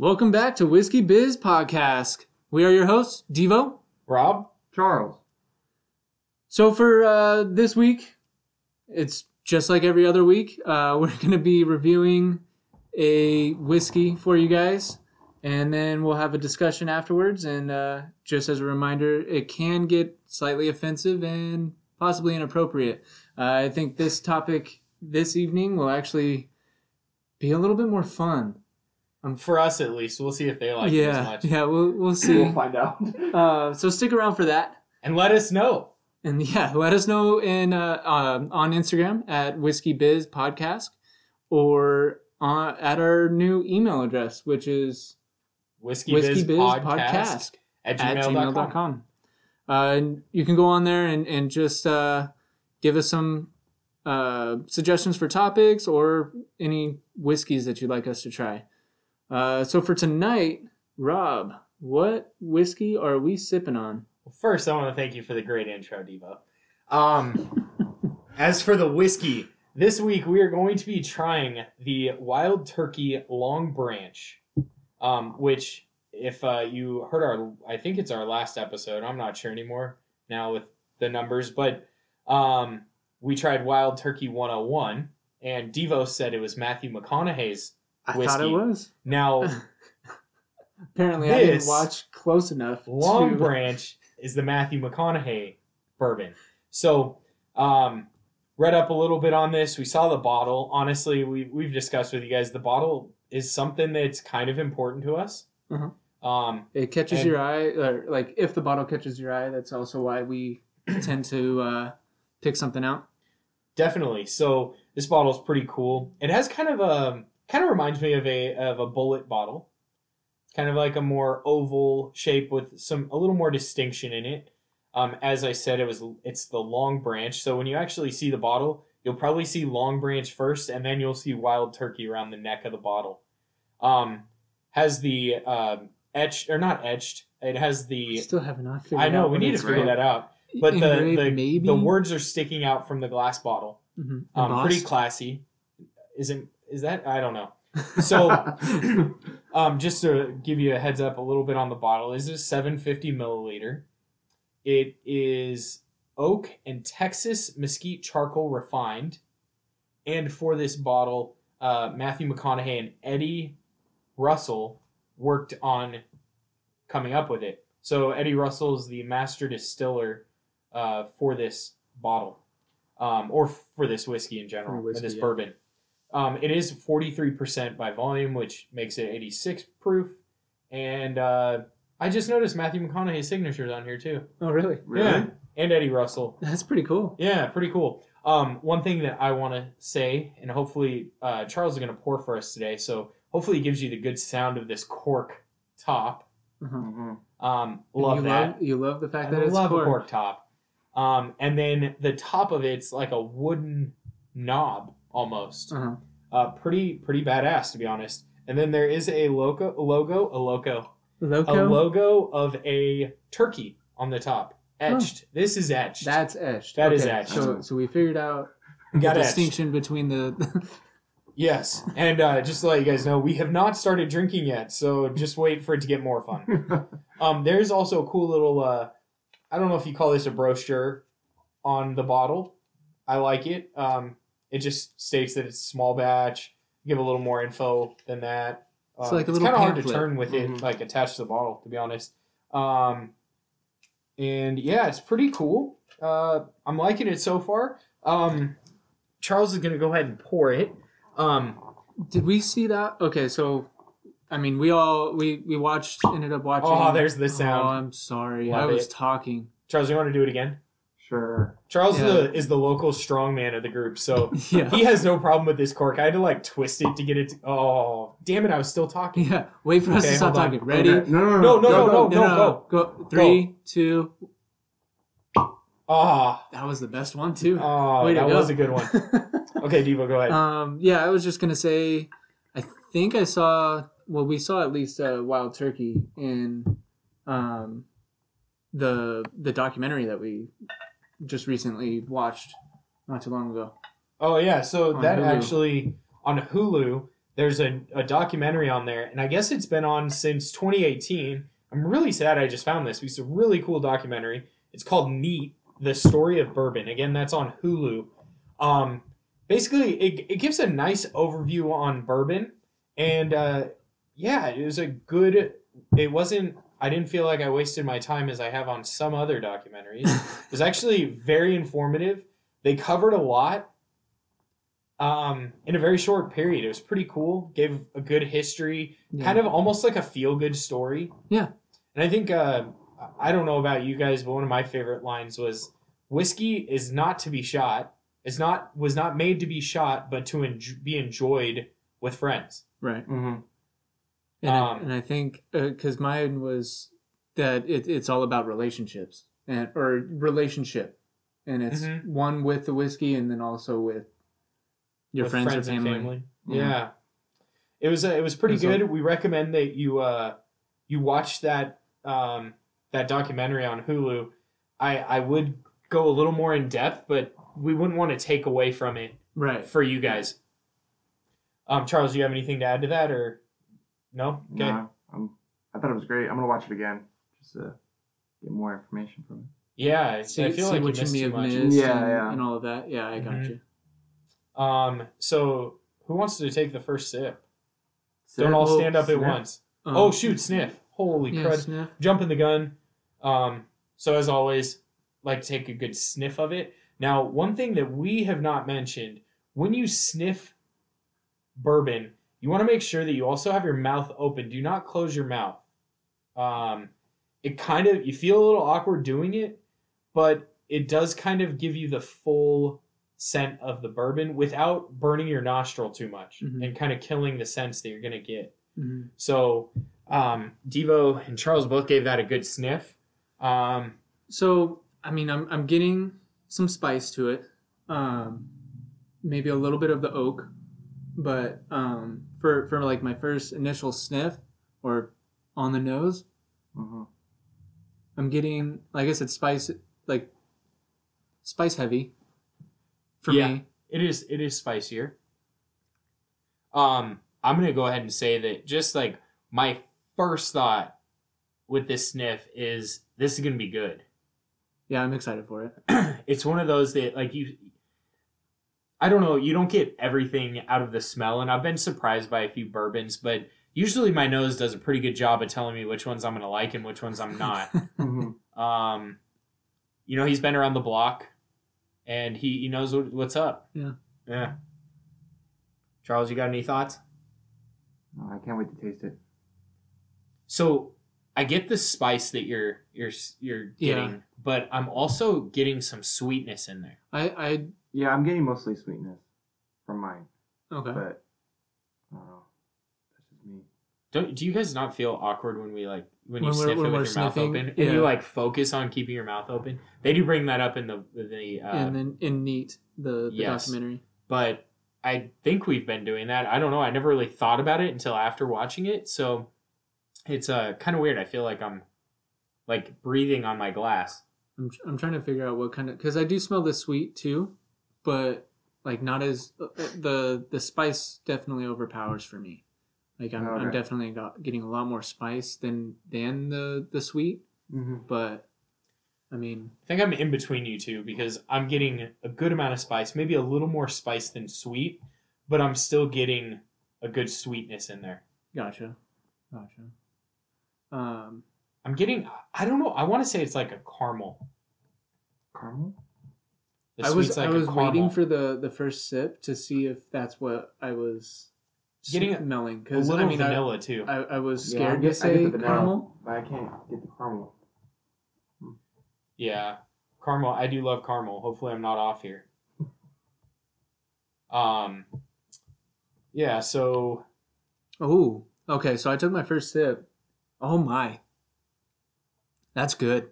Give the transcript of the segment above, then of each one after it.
Welcome back to Whiskey Biz Podcast. We are your hosts, Devo. Rob? Charles. So for uh, this week, it's just like every other week. Uh, we're going to be reviewing a whiskey for you guys, and then we'll have a discussion afterwards. And uh, just as a reminder, it can get slightly offensive and possibly inappropriate. Uh, I think this topic this evening will actually be a little bit more fun. For us at least. We'll see if they like it as yeah, much. yeah, we'll we'll see. We'll find out. Uh, so stick around for that. And let us know. And yeah, let us know in uh, um, on Instagram at Whiskey Biz Podcast or uh, at our new email address, which is Whiskey, Whiskey Biz, Biz Podcast, Podcast at at gmail.com. gmail.com. Uh, and you can go on there and, and just uh, give us some uh, suggestions for topics or any whiskeys that you'd like us to try. Uh, so for tonight, Rob, what whiskey are we sipping on? Well, First, I want to thank you for the great intro, Devo. Um, as for the whiskey, this week we are going to be trying the Wild Turkey Long Branch, um, which, if uh, you heard our, I think it's our last episode. I'm not sure anymore now with the numbers, but um, we tried Wild Turkey 101, and Devo said it was Matthew McConaughey's. I Whiskey. thought it was. Now, Apparently, I didn't This watch close enough. Long to... Branch is the Matthew McConaughey bourbon. So, um, read up a little bit on this. We saw the bottle. Honestly, we we've discussed with you guys. The bottle is something that's kind of important to us. Uh-huh. Um, It catches And- your eye, or like if the bottle catches your eye, that's also why we tend to uh, pick something out. definitely. So this bottle is pretty cool. It has kind of a kind of reminds me of a of a Bulleit bottle. It's kind of like a more oval shape with some a little more distinction in it. Um, as I said, it was it's the long branch. So when you actually see the bottle, you'll probably see long branch first, and then you'll see wild turkey around the neck of the bottle. Um, has the um, etched or not etched? It has the Still have not figured I know we need to figure that out. But the Engraved, the, the words are sticking out from the glass bottle. Mhm. Um, pretty classy. Isn't is that I don't know. So um, just to give you a heads up a little bit on the bottle, this is 750 milliliter. It is oak and Texas mesquite charcoal refined. And for this bottle, uh, Matthew McConaughey and Eddie Russell worked on coming up with it. So Eddie Russell is the master distiller uh, for this bottle, um, or for this whiskey in general, whiskey, this yeah. bourbon. Um, it is 43% by volume, which makes it 86 proof. And uh, I just noticed Matthew McConaughey's signatures on here too. oh, really? Really? Yeah, and Eddie Russell. That's pretty cool. Yeah, pretty cool. Um, one thing that I want to say, and hopefully uh, Charles is going to pour for us today, so hopefully it gives you the good sound of this cork top. Mhm. Um, love you that. Love, you love the fact I that it's love cork. a cork top. Um, and then the top of it's like a wooden knob almost. Uh-huh. Uh, pretty pretty badass to be honest. And then there is a logo, a logo, a logo, Loco. a logo of a turkey on the top, etched. This is etched. That's etched. That is Okay, etched. So, so we figured out Got the etched. distinction between the. Yes, and uh, just to let you guys know, we have not started drinking yet, so just wait for it to get more fun. Um, there's also a cool little, uh, I don't know if you call this a brochure on the bottle. I like it. Um, it just states that it's small batch. Give a little more info than that. It's Um, like a it's little kind of hard to turn with it Mhm. like attached to the bottle, to be honest. Um, and yeah, it's pretty cool. Uh, I'm liking it so far. Um, Charles is gonna go ahead and pour it. Um, Did we see that? Okay, so I mean, we all we we watched, ended up watching. Oh, there's the sound. Oh, I'm sorry, Love I was it. talking. Charles, you want to do it again? Sure. Charles Yeah. is, the, is the local strongman of the group, so Yeah, he has no problem with this cork. I had to like twist it to get it. To, oh, damn it! I was still talking. yeah. Wait for us to stop on. talking. Ready? Okay. No, no, No, no, Go, no, go. no. go. Three, two. Ah, That was the best one too. oh, Way that go. was a good one. Okay, Devo, go ahead. um, yeah, I was just gonna say, I think I saw. Well, we saw at least a wild turkey in, um, the the documentary that we just recently watched not too long ago. oh yeah, so on that Hulu. actually on Hulu there's a, a documentary on there, and I guess it's been on since 2018. I'm really sad I just found this. It's a really cool documentary. It's called Neat: The Story of Bourbon. Again, that's on Hulu. Um, basically, it, it gives a nice overview on bourbon, and uh, yeah, it was a good. It wasn't. I didn't feel like I wasted my time as I have on some other documentaries. it was actually very informative. They covered a lot um, in a very short period. It was pretty cool. Gave a good history, Yeah. kind of almost like a feel good story. Yeah. And I think uh, I don't know about you guys, but one of my favorite lines was whiskey is not to be shot. It's not was not made to be shot, but to enj- be enjoyed with friends. right. Mm-hmm. And, Um, I, and I think because mine was that it, it's all about relationships and or relationship, and it's Mhm. one with the whiskey and then also with your with friends, or and family. Mhm. Yeah, it was uh, it was pretty good. we recommend that you uh you watch that um that documentary on Hulu. I I would go a little more in depth, but we wouldn't want to take away from it Right. for you guys. Um, Charles, do you have anything to add to that, or no? Okay. No, I'm, I thought it was great. I'm gonna watch it again just to get more information from it. Yeah, I See, I feel see like what you you may too have much. missed Yeah, and, yeah. and all of that. Yeah, I got Mhm. you. Um, so who wants to take the first sip? So- Don't all stand up at once. Um, oh shoot, sniff! Holy Yeah, crud! sniff. jumping the gun. Um, so as always, like take a good sniff of it. Now, one thing that we have not mentioned: when you sniff bourbon, you want to make sure that you also have your mouth open. Do not close your mouth. Um, it kind of you feel a little awkward doing it, but it does kind of give you the full scent of the bourbon without burning your nostril too much Mhm. and kind of killing the sense that you're gonna get. Mhm. So um, Devo and Charles both gave that a good sniff. Um, So I mean, I'm I'm getting some spice to it. Um, maybe a little bit of the oak, but um, for for like my first initial sniff or on the nose, Mhm. I'm getting like I said, spice like spice heavy for Yeah. me. it is it is spicier. Um, I'm gonna go ahead and say that just like my first thought with this sniff is this is gonna be good. Yeah, I'm excited for it. it's one of those that like you I don't know, you don't get everything out of the smell and I've been surprised by a few bourbons, but usually my nose does a pretty good job of telling me which ones I'm going to like and which ones I'm not. Mhm. um you know, he's been around the block and he he knows what, what's up. Yeah. Yeah. Charles, you got any thoughts? Oh, I can't wait to taste it. So I get the spice that you're you're you're Yeah. getting, but I'm also getting some sweetness in there. I I Yeah, I'm getting mostly sweetness from mine, okay. but I don't know. That's just me. Don't do you guys not feel awkward when we like when you When we're- sniff it with your mouth sniffing? open and you like focus on keeping your mouth open? They do bring that up in the the uh, and then in neat the, the yes. documentary. but I think we've been doing that. I don't know. I never really thought about it until after watching it. So it's uh kind of weird. I feel like I'm like breathing on my glass. I'm I'm trying to figure out what kind of because I do smell the sweet too, but like not as uh, the the spice definitely overpowers for me. Like I'm, I'm definitely got, getting a lot more spice than than the the sweet, Mm-hmm. but I mean I think I'm in between you two because I'm getting a good amount of spice, maybe a little more spice than sweet, but I'm still getting a good sweetness in there. gotcha, gotcha. Um, I'm getting I don't know. I want to say it's like a caramel. Caramel? I was sweet's like I a was waiting for the the first sip to see if that's what I was Getting a- smelling because I mean I, vanilla too. I I was Yeah, I scared get- to say the vanilla. caramel. But I can't get the caramel. Yeah, caramel. I do love caramel. Hopefully, I'm not off here. Um, yeah. So Oh, okay. So I took my first sip. Oh my, that's good.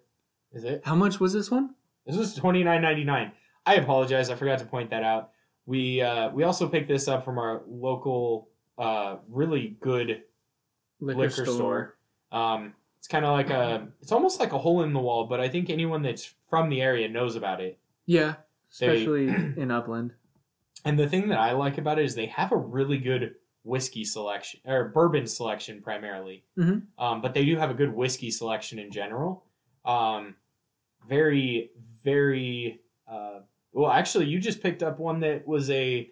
is it? How much was this one? This was twenty nine ninety nine. I apologize. I forgot to point that out. We uh, we also picked this up from our local, uh, really good liquor, store. Um, it's kind of like a. It's almost like a hole in the wall, but I think anyone that's from the area knows about it. Yeah, They- especially in Upland. And the thing that I like about it is they have a really good whiskey selection or bourbon selection primarily. Mhm. Um, but they do have a good whiskey selection in general. Um, very, very. Uh, well, actually, you just picked up one that was a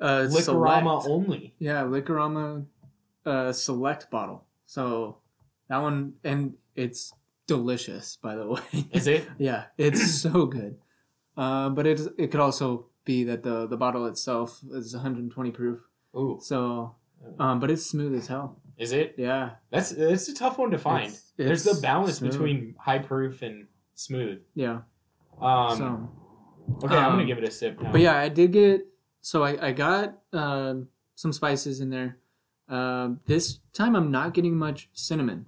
Uh, Liquorama select. only. Yeah, Liquorama uh, select bottle. So that one, and it's delicious, by the way. Is it? yeah, it's so good. Uh, but it it could also be that the the bottle itself is 120 proof. Ooh, So, um, but it's smooth as hell. is it? Yeah, That's it's a tough one to find. It's- There's the balance smooth. between high proof and smooth. yeah. Um, so, okay, I'm gonna um, give it a sip now. but yeah, I did get. So I I got um, some spices in there. Um, this time I'm not getting much cinnamon,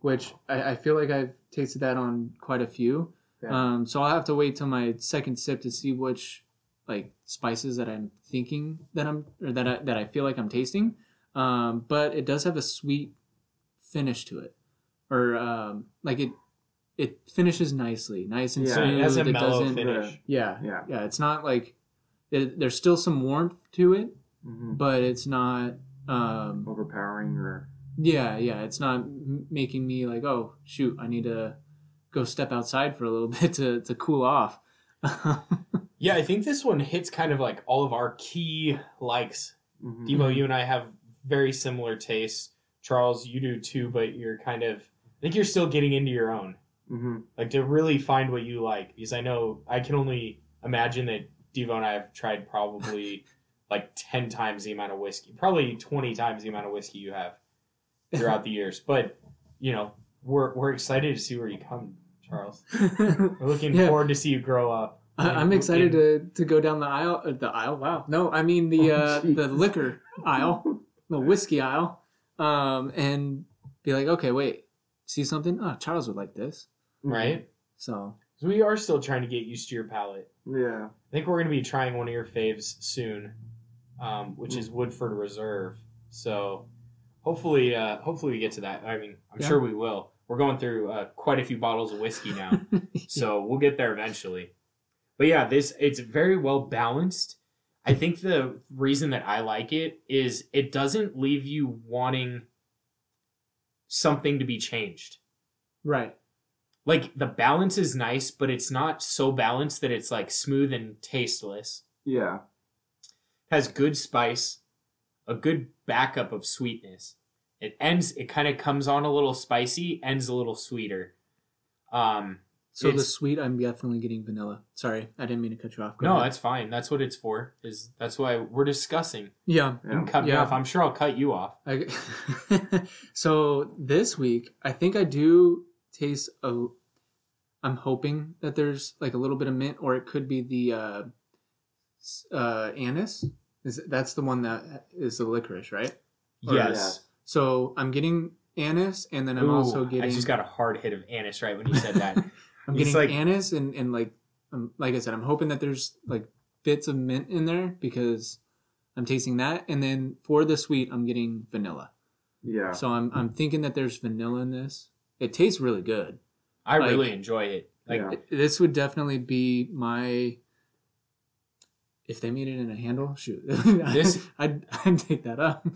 which I, I feel like I've tasted that on quite a few. Yeah. Um, so I'll have to wait till my second sip to see which like spices that I'm thinking that I'm or that I, that I feel like I'm tasting. Um, but it does have a sweet finish to it, or um, like it it finishes nicely, nice and Yeah, so smooth. it has a It mellow doesn't- finish. Yeah, Yeah. yeah. It's not like it, there's still some warmth to it, hmm but it's not. Um, Overpowering or yeah, yeah. It's not m- making me like, oh shoot, I need to go step outside for a little bit to to cool off. Yeah, I think this one hits kind of like all of our key likes. Mhm. Devo, you and I have very similar tastes. Charles, you do too, but you're kind of I think you're still getting into your own. Mhm. Like to really find what you like. Because I know I can only imagine that Devo and I have tried probably like ten times the amount of whiskey. Probably twenty times the amount of whiskey you have throughout the years. But you know, we're we're excited to see where you come, Charles. We're looking Yeah. forward to see you grow up. I, I'm excited to to go down the aisle. Uh, the aisle. Wow. No, I mean the Oh, uh, the liquor aisle, the whiskey aisle, um, and be like, okay, wait, see something? Oh, Charles would like this. Right? So So we are still trying to get used to your palate. Yeah. I think we're going to be trying one of your faves soon, um, which is Woodford Reserve. So hopefully, uh, hopefully we get to that. I mean, I'm Yeah. sure we will. We're going through uh, quite a few bottles of whiskey now, so we'll get there eventually. But yeah, this it's very well balanced. I think the reason that I like it is it doesn't leave you wanting something to be changed right. like the balance is nice, but it's not so balanced that it's like smooth and tasteless. Yeah. has good spice, a good backup of sweetness. It ends. It kind of comes on a little spicy, ends a little sweeter. Um, So the sweet, I'm definitely getting vanilla. Sorry, I didn't mean to cut you off. Go no, ahead. that's fine. That's what it's for. Is that's why we're discussing. yeah. You can Yeah. me Yeah. off. I'm sure I'll cut you off. I, so this week, I think I do taste a. I'm hoping that there's like a little bit of mint, or it could be the uh, uh, anise. Is that's the one that is the licorice, right? Or- yes. So I'm getting anise, and then I'm Ooh, also getting. I just got a hard hit of anise right when you said that. I'm it's getting like- anise, and and like, um, like I said, I'm hoping that there's like bits of mint in there because I'm tasting that, and then for the sweet, I'm getting vanilla. Yeah. So I'm I'm thinking that there's vanilla in this. It tastes really good. I Like- really enjoy it. Like Yeah. This would definitely be my. If they made it in a handle, shoot, This- I'd I'd take that up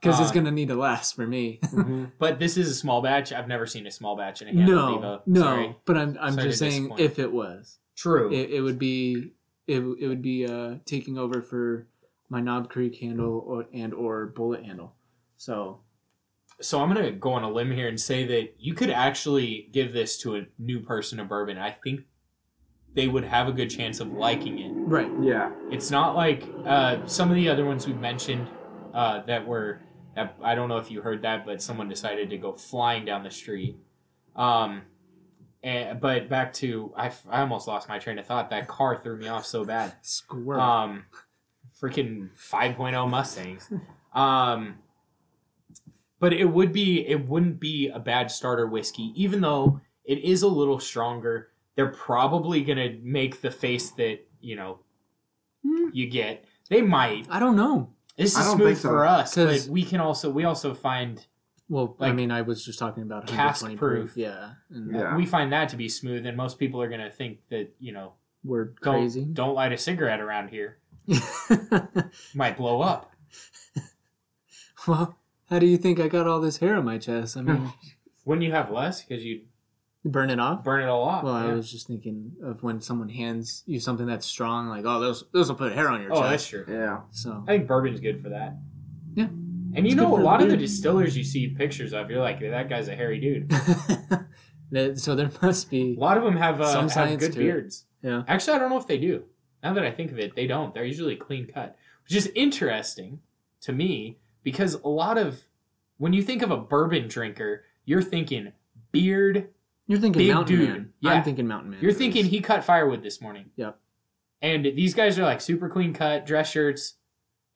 because it's Uh, gonna need to last for me. Mhm. But this is a small batch. I've never seen a small batch in a handle no, Devo. no, Sorry. but I'm I'm Sorry just saying if it was, True. it, it would be it, it would be uh taking over for my Knob Creek handle or and or Bulleit handle. So so I'm gonna go on a limb here and say that you could actually give this to a new person of bourbon. I think they would have a good chance of liking it. right, Yeah. It's not like uh, some of the other ones we've mentioned uh, that were. I don't know if you heard that, but someone decided to go flying down the street. Um, and, but back to—I almost lost my train of thought. That car threw me off so bad. squirrel. Um, freaking 5.0 Mustangs. Um, but it would be it wouldn't be a bad starter whiskey, even though it is a little stronger. They're probably gonna make the face that you know Hmm. you get. They might. I don't know. This is smooth so. for us, but 'Cause- we can also we also find Well, like, I mean, I was just talking about cask 120 proof. Yeah, Yeah. we find that to be smooth, and most people are gonna think that you know we're don't crazy. don't light a cigarette around here, might blow up. Well, how do you think I got all this hair on my chest? I mean, Wouldn't you have less because you burn it off. burn it all off? Well, I was just thinking of when someone hands you something that's strong, like, oh, those those will put hair on your Oh, that's chest. true. Yeah. So I think bourbon's good for that. Yeah. And you It's good know, a for lot of the distillers you see pictures of, you're like, that guy's a hairy dude. So there must be A lot of them have, uh, Some have good to it. beards. Yeah. Actually, I don't know if they do. Now that I think of it, they don't. They're usually clean cut, which is interesting to me because a lot of when you think of a bourbon drinker, you're thinking beard. You're thinking Big Mountain dude. Man. Yeah. I'm thinking Mountain Man. You're thinking he cut firewood this morning. Yep. And these guys are like super clean cut dress shirts.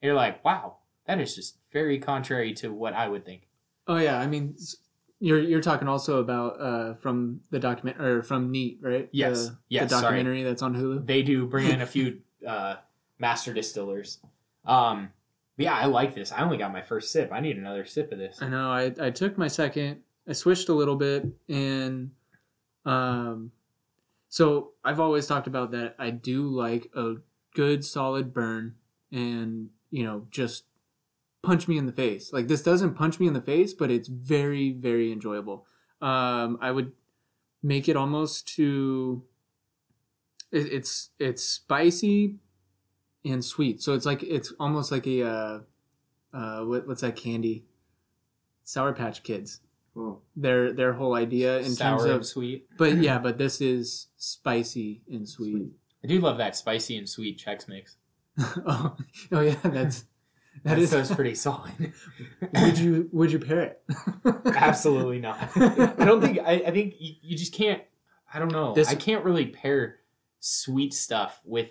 And you're like, wow, that is just very contrary to what I would think. Oh yeah, I mean, you're you're talking also about uh from the document or from Neat, right? Yes. The, Yes, The sorry. documentary that's on Hulu. they do bring in a few uh, master distillers. Um, yeah, I like this. I only got my first sip. I need another sip of this. I know. I I took my second. I switched a little bit, and um, so I've always talked about that. I do like a good solid burn, and you know, just punch me in the face. Like this doesn't punch me in the face, but it's very very enjoyable. Um, I would make it almost to. It, it's it's spicy and sweet, so it's like it's almost like a. Uh, uh, what, what's that candy? Sour Patch Kids. Cool. Their their whole idea in Sour terms and of, sweet. but yeah, but this is spicy and sweet. Sweet. I do love that spicy and sweet Chex Mix. oh, oh yeah, that's that That is. sounds pretty solid. would you would you pair it? Absolutely not. I don't think. I, I think you, you just can't. I don't know. This- I can't really pair sweet stuff with.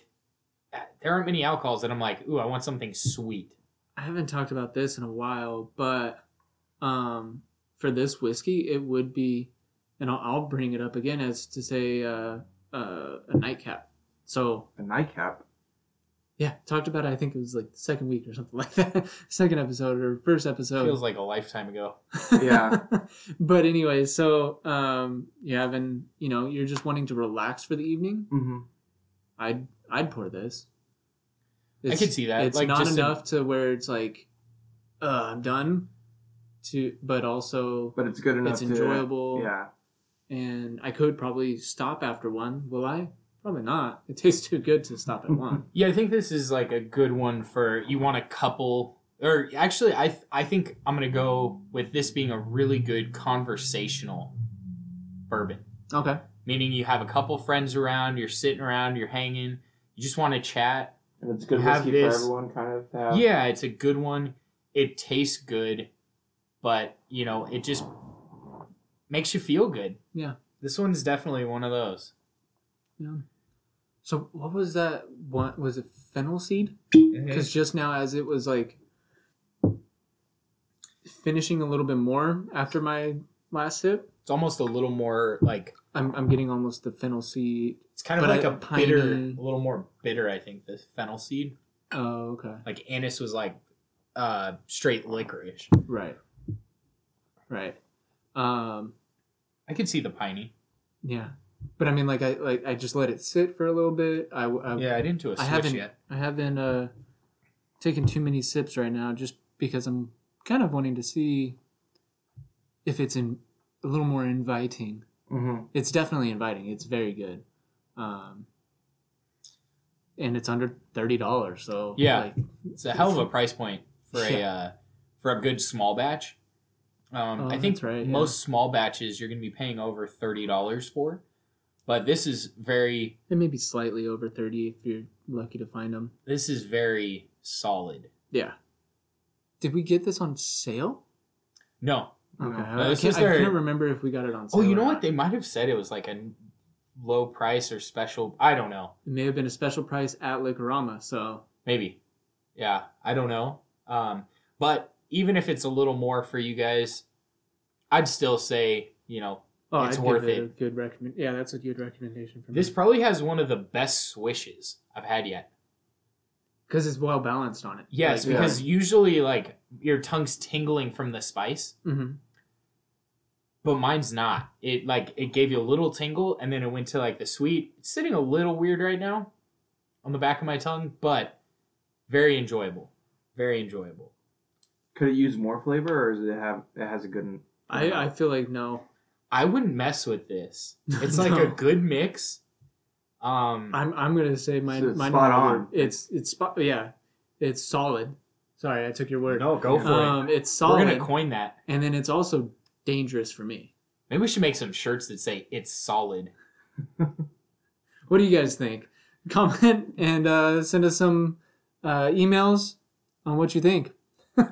There aren't many alcohols that I'm like, ooh, I want something sweet. I haven't talked about this in a while, but um, for this whiskey, it would be, and I'll, I'll bring it up again as to say uh, uh, a nightcap. So A nightcap. yeah, talked about. It, I think it was like the second week or something like that, second episode or first episode. Feels like a lifetime ago. Yeah. but anyway, so um, you having you know you're just wanting to relax for the evening. Mm-hmm. I'd I'd pour this. I could see that, It's like, not just a- enough to where it's like, uh, I'm done. To but also, But it's good enough. it's to- enjoyable. yeah. and I could probably stop after one. Will I? Probably not. It tastes too good to stop at one. Yeah, I think this is like a good one for you want a couple. Or actually, I th- I think I'm gonna go with this being a really good conversational bourbon. Okay. Meaning you have a couple friends around, you're sitting around, you're hanging, you just want to chat. And it's good Have whiskey for everyone, kind of. Have. Yeah, it's a good one. It tastes good, but you know, it just makes you feel good. Yeah. This one's definitely one of those. Yeah. So what was that What Was it fennel seed? Mm-hmm. Because just now, as it was like finishing a little bit more after my last sip, It's almost a little more like I'm I'm getting almost the fennel seed. it's kind of like I- a bitter, piney- a little more bitter. I think the fennel seed. Oh, okay. Like anise was like uh straight licorice. Right. Right. Um. I could see the piney. Yeah. But I mean, like I like I just let it sit for a little bit. I I, Yeah, I didn't do a I haven't yet. I haven't uh taken too many sips right now, just because I'm kind of wanting to see if it's in a little more inviting. Mm-hmm. It's definitely inviting. It's very good. Um. And it's under thirty dollars, so Yeah. like, It's a hell of a price point for a uh, for a good small batch. Um, Oh, I think right, yeah. most small batches you're going to be paying over thirty dollars for, but this is very it may be slightly over thirty if you're lucky to find them. this is very solid. Yeah. Did we get this on sale? No, No. Okay, No, I, can't, was I can't remember if we got it on sale. oh, you or know not. what? They might have said it was like a low price or special. I don't know. It may have been a special price at Liquorama, so Maybe. Yeah, I don't know. Um, but even if it's a little more for you guys, I'd still say, you know, oh, It's I'd worth it, it. a good recommend. Yeah, that's a good recommendation for me. this probably has one of the best swishes I've had yet. because it's well balanced on it. Yes, Yeah. because usually like your tongue's tingling from the spice, hmm but mine's not. It like it gave you a little tingle and then it went to like the sweet. It's sitting a little weird right now on the back of my tongue, but very enjoyable. Very enjoyable. Could it use more flavor, or does it have it has a good? I, I feel like no. I wouldn't mess with this. It's like a good mix. Um, I'm I'm gonna say my So it's my spot number- on. It's it's spot yeah, it's solid. Sorry, I took your word. no, go for it. Um, it's it. solid, We're gonna coin that. and then it's also dangerous for me. Maybe we should make some shirts that say "It's solid." What do you guys think? Comment and uh, send us some uh, emails on what you think.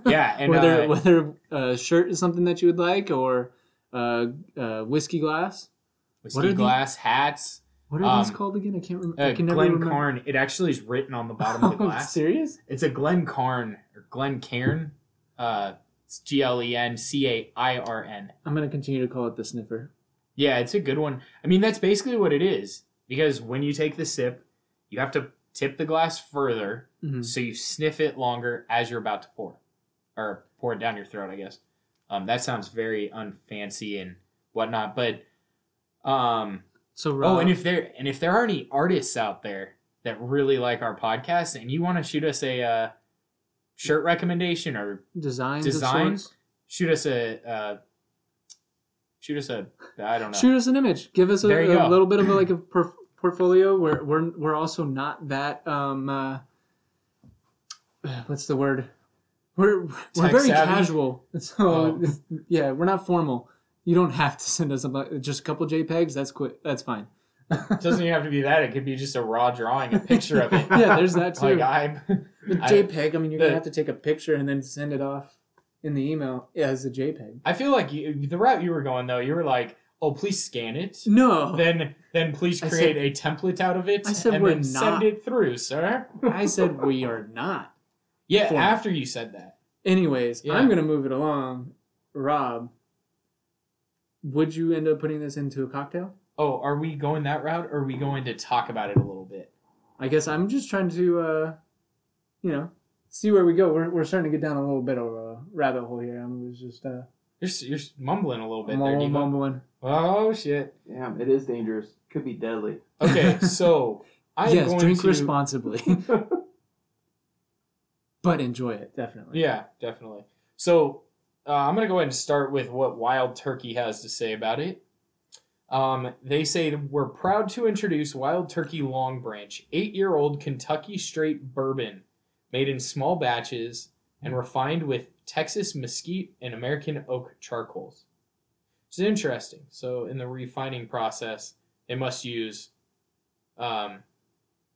Yeah, and whether uh, whether a shirt is something that you would like or uh, uh, whiskey glass. whiskey what are the- glass hats. What are these Um, called again? I can't remember. Uh, I can Glen remember. Carn. It actually is written on the bottom of the Oh, glass. serious? It's a Glen Carn or Glen Cairn. Uh, it's G L E N C A I R N. I'm gonna continue to call it the sniffer. Yeah, it's a good one. I mean, that's basically what it is. Because when you take the sip, you have to tip the glass further, Mhm. so you sniff it longer as you're about to pour, or pour it down your throat. I guess. Um, that sounds very unfancy and whatnot, but um, So Rob, oh, and if there and if there are any artists out there that really like our podcast and you want to shoot us a uh, shirt recommendation or designs design- shoot us a uh, shoot us a I don't know. shoot us an image. Give us a, a little bit of a, like a portfolio. We're we're we're also not that um uh, what's the word? We're we're very savvy? casual. So Oh. yeah, we're not formal. You don't have to send us a, just a couple JPEGs. That's quick. That's fine. It doesn't even have to be that. It could be just a raw drawing, a picture of it. Yeah, there's that too. like I, The I- JPEG. I mean, you're the- gonna have to take a picture and then send it off in the email as a JPEG. I feel like you, the route you were going though, you were like, "Oh, please scan it." No, Then, then please create a template out of it I said and we're then send it through, sir. I said we are not. Yeah, Formal. after you said that. Anyways, Yeah. I'm gonna move it along. Rob, would you end up putting this into a cocktail? Oh, are we going that route, or are we going to talk about it a little bit? I guess I'm just trying to, uh, you know, see where we go. We're, we're starting to get down a little bit of a rabbit hole here. I was just uh, You're s- you're mumbling a little bit there, mumbling, mumbling. Oh shit. Damn, it is dangerous. Could be deadly. Okay, so I'm yes, going drink to responsibly, but enjoy it definitely. Yeah, definitely. So uh, I'm going to go ahead and start with what Wild Turkey has to say about it. Um, they say we're proud to introduce Wild Turkey Long Branch, eight year old Kentucky straight bourbon made in small batches and refined with Texas mesquite and American oak charcoals. It's interesting. So, in the refining process, they must use um,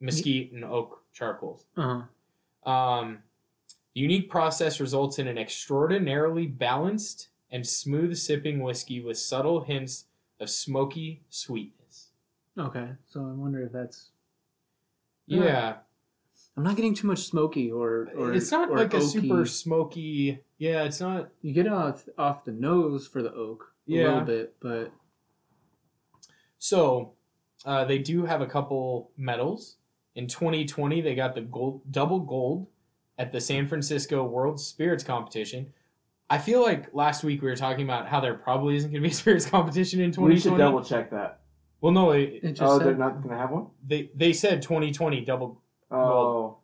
mesquite and oak charcoals. Uh-huh. Um, the unique process results in an extraordinarily balanced and smooth sipping whiskey with subtle hints of smoky sweetness. Okay, so I wonder if that's. Yeah, I'm not getting too much smoky or. or it's not or like a super smoky. Yeah, it's not. You get off off the nose for the oak a Yeah. little bit, but So, uh, they do have a couple medals. In 2020, they got the gold, double gold at the San Francisco World Spirits Competition. I feel like last week we were talking about how there probably isn't going to be a spirits competition in 2020. We should double check that. Well, no, it, it just Oh, said, they're not gonna have one. they they said 2020 double. Oh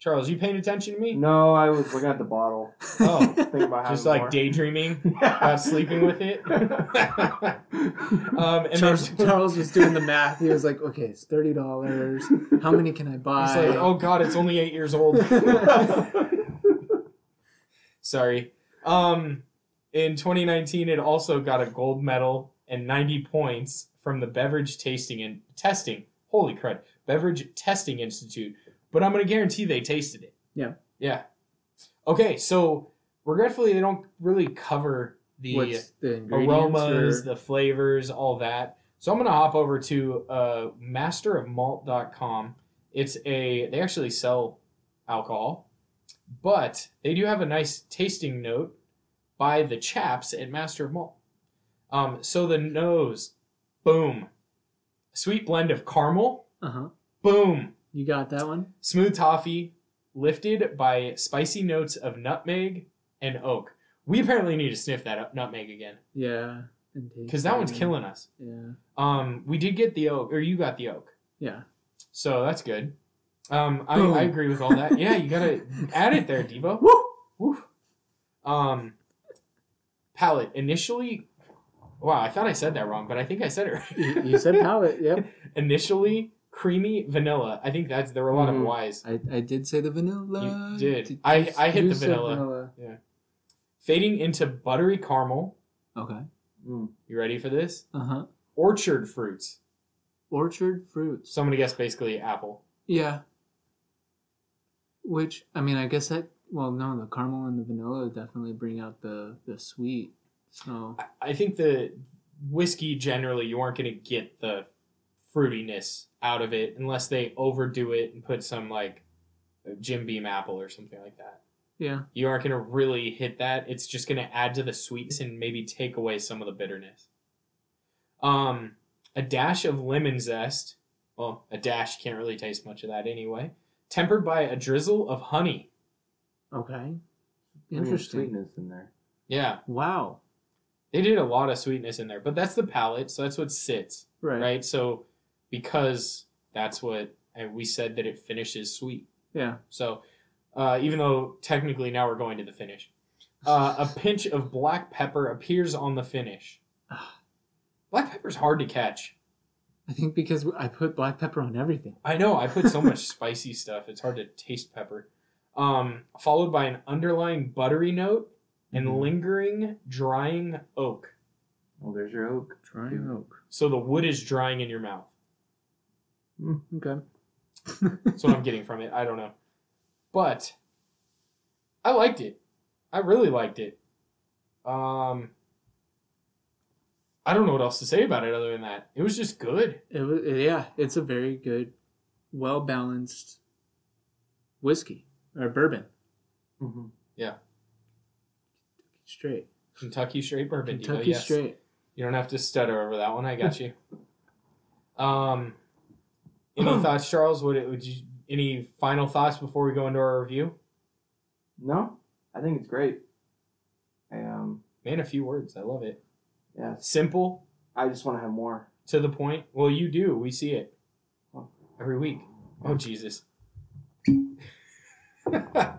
Charles, you paying attention to me? no, I was looking at the bottle. Oh, Think about just having like daydreaming about sleeping with it. um, and Charles, then Charles was doing the math. He was like, "Okay, it's thirty dollars. How many can I buy?" it's like, oh god, it's only eight years old. Sorry. Um, in 2019, it also got a gold medal and 90 points from the Beverage Tasting and Testing. Holy crud, Beverage Testing Institute. But I'm gonna guarantee they tasted it. Yeah. Yeah. Okay, so regretfully, they don't really cover the the aromas, or- the flavors, all that. So I'm gonna hop over to uh, masterofmalt.com. It's a they actually sell alcohol, but they do have a nice tasting note by the chaps at Master of Malt. Um, so the nose, boom, sweet blend of caramel, uh-huh. boom, You got that one? smooth toffee, lifted by spicy notes of nutmeg and oak. We apparently need to sniff that up- nutmeg again Yeah. because that one's killing us. Yeah. Um, we did get the oak, or you got the oak, Yeah. so that's good. Um, I, I agree with all that. Yeah, you gotta add it there, Devo. Woo! Woof. Um, palate initially. Wow, I thought I said that wrong, but I think I said it right. You, you said palate. Yep. initially creamy vanilla. I think that's there were a lot Mhm. of Y's. I, I did say the vanilla. You did. I- I hit the said vanilla. Fading into buttery caramel. Okay. Mm. You ready for this? Uh huh. Orchard fruits. Orchard fruits. So I'm gonna guess basically apple. Yeah. Which I mean, I guess that. Well, no, the caramel and the vanilla definitely bring out the the sweet. So I- I think the whiskey generally you aren't gonna get the fruitiness out of it unless they overdo it and put some like Jim Beam apple or something like that. yeah, You aren't gonna really hit that. It's just gonna add to the sweetness and maybe take away some of the bitterness. Um, a dash of lemon zest. Well, a dash can't really taste much of that anyway. Tempered by a drizzle of honey. okay, interesting. Sweetness in there. Yeah, Wow. they did a lot of sweetness in there, but that's the palate, so that's what sits. Right. right? So because that's what and we said that it finishes sweet. Yeah. So uh, even though technically now we're going to the finish, uh, a pinch of black pepper appears on the finish. Black pepper's hard to catch. I think because I put black pepper on everything. I know I put so much spicy stuff; it's hard to taste pepper. Um, followed by an underlying buttery note and Mhm. lingering drying oak. Oh, there's your oak. Drying oak. So the wood is drying in your mouth. Okay. That's what I'm getting from it. I don't know. But I liked it. I really liked it. Um I don't know what else to say about it other than that. It was just good. It was, yeah, it's a very good, well balanced whiskey or bourbon. Mm-hmm. Straight. Kentucky straight bourbon. Kentucky yes. straight. You don't have to stutter over that one. I got you. um any thoughts, Charles? Would it would you any final thoughts before we go into our review? No, I think it's great. I um, Man, a few words. I love it. yeah, Simple, I just want to have more. to the point. Well, you do. We see it Oh. every week. Oh Jesus. Okay,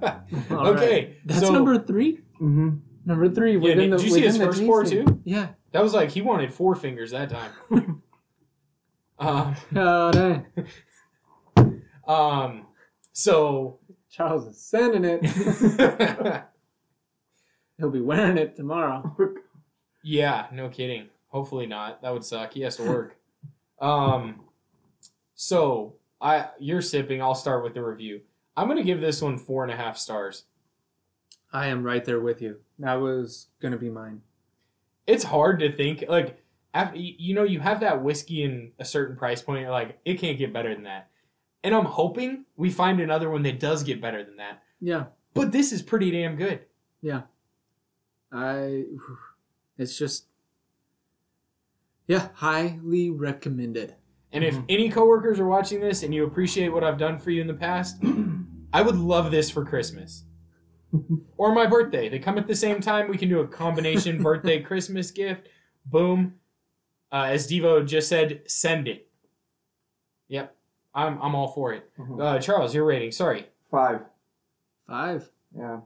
right. That's so number three. Mm-hmm. Number three. Yeah, did the, you see his within first pour tasting. too? Yeah. that was like he wanted four fingers that time. um, Oh, dang. um, so Charles is sending it. He'll be wearing it tomorrow. yeah, no kidding. Hopefully not. That would suck. He has to work. um, so I you're sipping. I'll start with the review. I'm gonna give this one four and a half stars. I am right there with you. That was gonna be mine. it's hard to think like after, you know you have that whiskey in a certain price point you're like it can't get better than that and i'm hoping we find another one that does get better than that Yeah. but this is pretty damn good Yeah. I. It's just. Yeah, highly recommended. and if Mhm. any coworkers are watching this and you appreciate what i've done for you in the past i would love this for christmas or my birthday they come at the same time we can do a combination birthday christmas gift boom uh, as devo just said send it yep i'm, I'm all for it Mhm. uh, charles your rating sorry Five. Five. Yeah,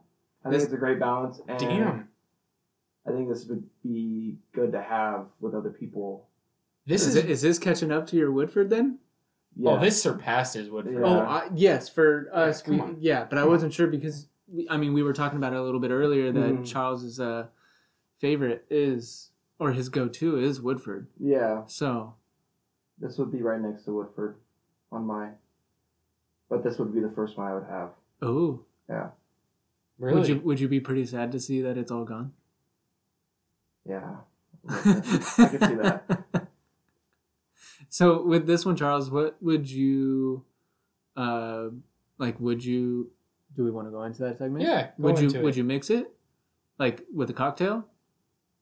I This- think it's a great balance, and Damn. I think this would be good to have with other people. This is, is, it, is this catching up to your Woodford then? Yeah. oh, this surpassed his Woodford. Yeah. Oh, I, yes, for us, come we, yeah, but I wasn't sure because we, I mean we were talking about it a little bit earlier that Mhm. Charles's uh, favorite is or his go-to is Woodford. yeah, So this would be right next to Woodford on my. But this would be the first one I would have. oh, Yeah. really? would you would you be pretty sad to see that it's all gone? Yeah, I could see that. So with this one, Charles, what would you, uh, like? Would you? Do we want to go into that segment? yeah. Go Would you into Would it. you mix it, like with a cocktail?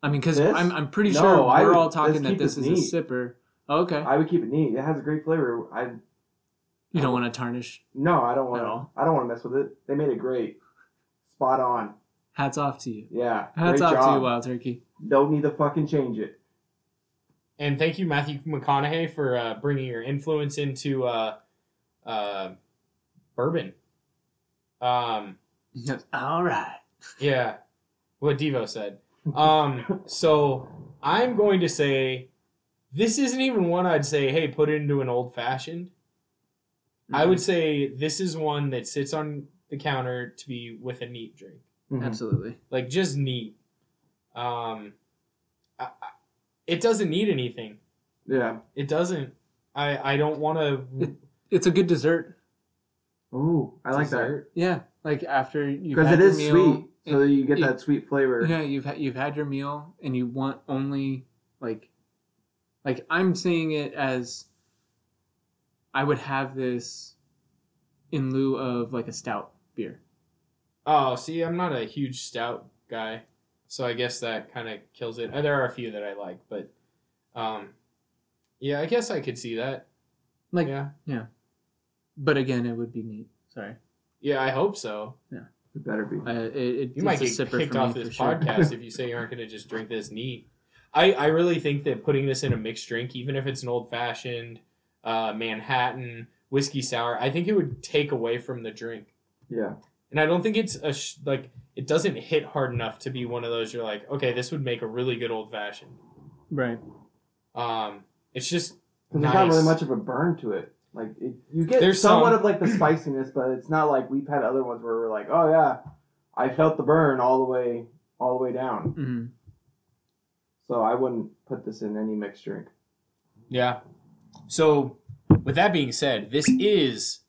I mean, because I'm I'm pretty No, sure I we're would- all talking let's that keep this is neat. a sipper. Okay, I would keep it neat. It has a great flavor. I you don't want to tarnish. no, I don't want At to. I don't want to mess with it. They made it great, spot on. Hats off to you. Yeah, Hats great off job. to you, Wild Turkey. Don't need to fucking change it. And thank you, Matthew McConaughey, for uh, bringing your influence into uh, uh, bourbon. Um, Yes. All right. Yeah, what Devo said. Um, so I'm going to say this isn't even one I'd say, hey, put it into an old fashioned. I would say this is one that sits on the counter to be with a neat drink, Mhm. Absolutely. like just neat. Um, I, I, it doesn't need anything. Yeah. It doesn't. I I don't want to. It- It's a good dessert. Oh, I like that Yeah, like after you've because had it your meal, sweet, so and- you get Yeah. that sweet flavor. Yeah, you've had you've had your meal and you want only like like I'm saying it as I would have this in lieu of like a stout beer. Oh, see, I'm not a huge stout guy, so I guess that kind of kills it. Uh, There are a few that I like, but um, yeah, I guess I could see that. Like yeah, yeah, but again, it would be neat. Sorry. Yeah, I hope so. Yeah, it better be. Uh, it, it, You might it's get a sipper kicked off this sure. podcast if you say you aren't going to just drink this neat. I, I really think that putting this in a mixed drink, even if it's an old fashioned uh, Manhattan whiskey sour, I think it would take away from the drink. Yeah. And I don't think it's a sh- like it doesn't hit hard enough to be one of those you're like, okay, this would make a really good old fashioned. Right. Um, it's just 'Cause There's not really much of a burn to it. Like it, you get There's somewhat some- of like the spiciness, but it's not like we've had other ones where we're like, oh yeah, I felt the burn all the way all the way down. hmm So I wouldn't put this in any mixed drink. yeah. So with that being said, this is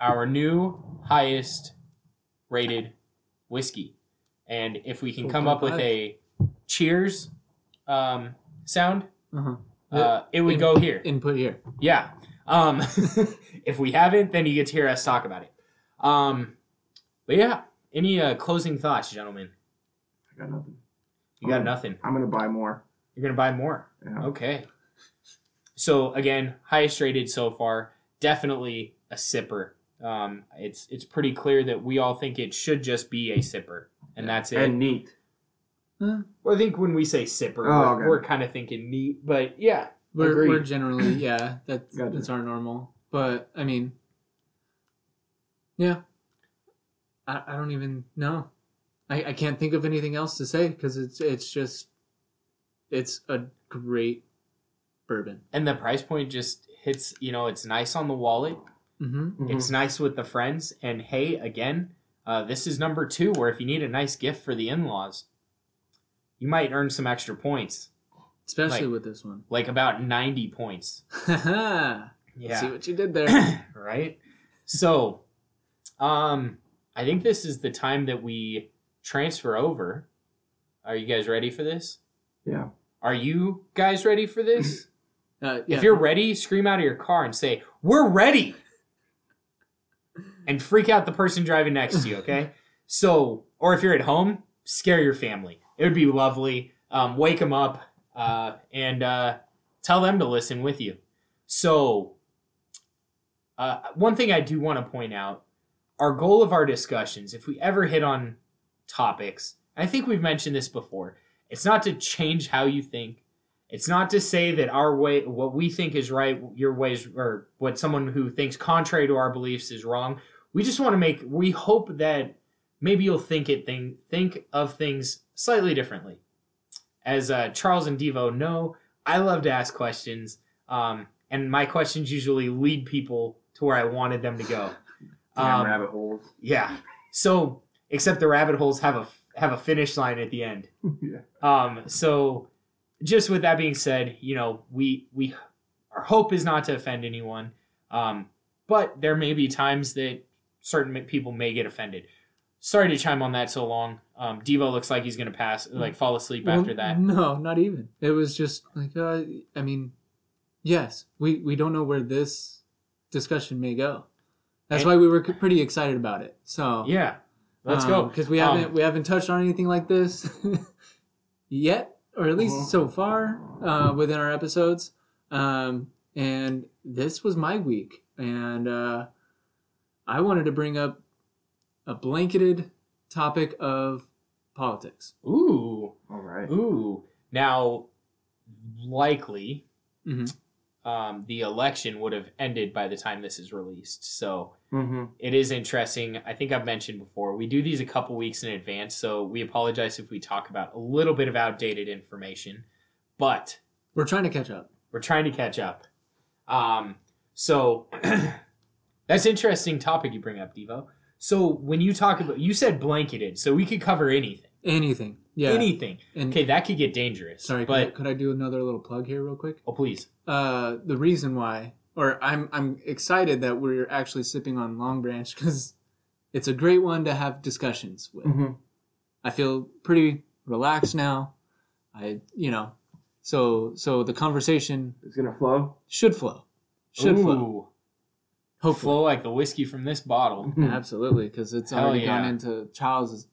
our new highest rated whiskey, and if we can come up with a cheers um, sound, Uh-huh. uh, it would in- go here. Input here. Yeah. Um, if we haven't, then you get to hear us talk about it. Um, but yeah, any uh, closing thoughts, gentlemen? I got nothing. You got Oh. nothing. I'm gonna buy more. You're gonna buy more. Yeah. Okay. So again, highest rated so far. Definitely a sipper. Um, it's it's pretty clear that we all think it should just be a sipper, and that's it. And neat. well, I think when we say sipper, Oh, we're, okay. we're kind of thinking neat, but yeah, We're, Agreed. we're generally yeah that's Gotcha. that's our normal but i mean yeah i, I don't even know I, I can't think of anything else to say because it's it's just it's a great bourbon and the price point just hits. You know, it's nice on the wallet. mm-hmm. It's nice with the friends. And hey, again, uh, this is number two, where if you need a nice gift for the in laws, you might earn some extra points, especially like- with this one like about 90 points. yeah. Yeah. see what you did there right? So, um, I think this is the time that we transfer over. Are you guys ready for this? Yeah. Are you guys ready for this? uh, yeah. If you're ready, scream out of your car and say, We're ready! And freak out the person driving next to you, okay? so, or if you're at home, scare your family. It would be lovely. Um, wake them up uh, and uh, tell them to listen with you. So, uh, one thing I do want to point out our goal of our discussions, if we ever hit on topics, I think we've mentioned this before, it's not to change how you think. It's not to say that our way, what we think is right, your ways, or what someone who thinks contrary to our beliefs is wrong. We just want to make. We hope that maybe you'll think it thing, think of things slightly differently. As uh, Charles and Devo know, I love to ask questions, um, and my questions usually lead people to where I wanted them to go. Damn Um, rabbit holes. yeah. So, except the rabbit holes have a have a finish line at the end. yeah. Um, so just with that being said, you know, we we our hope is not to offend anyone. Um, but there may be times that certain people may get offended. Sorry to chime on that so long. Um, Devo looks like he's gonna pass, like fall asleep Well, after that. no not even it was just like uh, i mean yes we we don't know where this discussion may go that's And- why we were pretty excited about it so Yeah, let's go. because we Um, haven't we haven't touched on anything like this yet, or at least Mhm. so far uh, within our episodes. Um, and this was my week, and uh, I wanted to bring up a blanketed topic of politics. Ooh, All right. ooh. Now, likely, Mhm. um, the election would have ended by the time this is released. So Mm-hmm. it is interesting. I think I've mentioned before, we do these a couple weeks in advance, so we apologize if we talk about a little bit of outdated information, but We're trying to catch up. we're trying to catch up. Um, so that's interesting topic you bring up, Devo. So when you talk about, you said blanketed, so we could cover anything, Anything. Yeah. anything. and Okay, that could get dangerous. sorry, could, I, but could I do another little plug here real quick? oh please, Uh, the reason why, or I'm I'm excited that we're actually sipping on Longbranch because it's a great one to have discussions with. Mm-hmm. I feel pretty relaxed now. I you know, so so the conversation is gonna flow. should flow, should flow. Ooh, Hopefully, flow like the whiskey from this bottle. absolutely, because it's Hell already gone into Charles's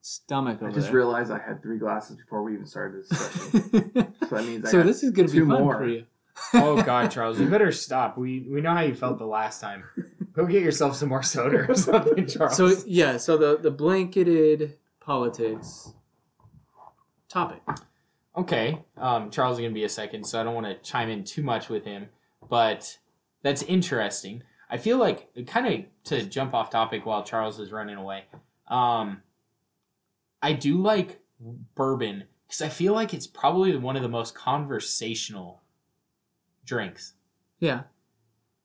stomach I just there. realized I had three glasses before we even started this session. so that means I so got this is gonna be two fun more. for you. oh God, Charles, you better stop. We we know how you felt the last time. Go get yourself some more soda or something, Charles. So yeah, so the the blanketed politics topic. Okay, um, Charles is gonna be a second, so I don't want to chime in too much with him, but that's interesting. I feel like kind of to jump off topic while Charles is running away. Um, I do like bourbon because I feel like it's probably one of the most conversational drinks. Yeah,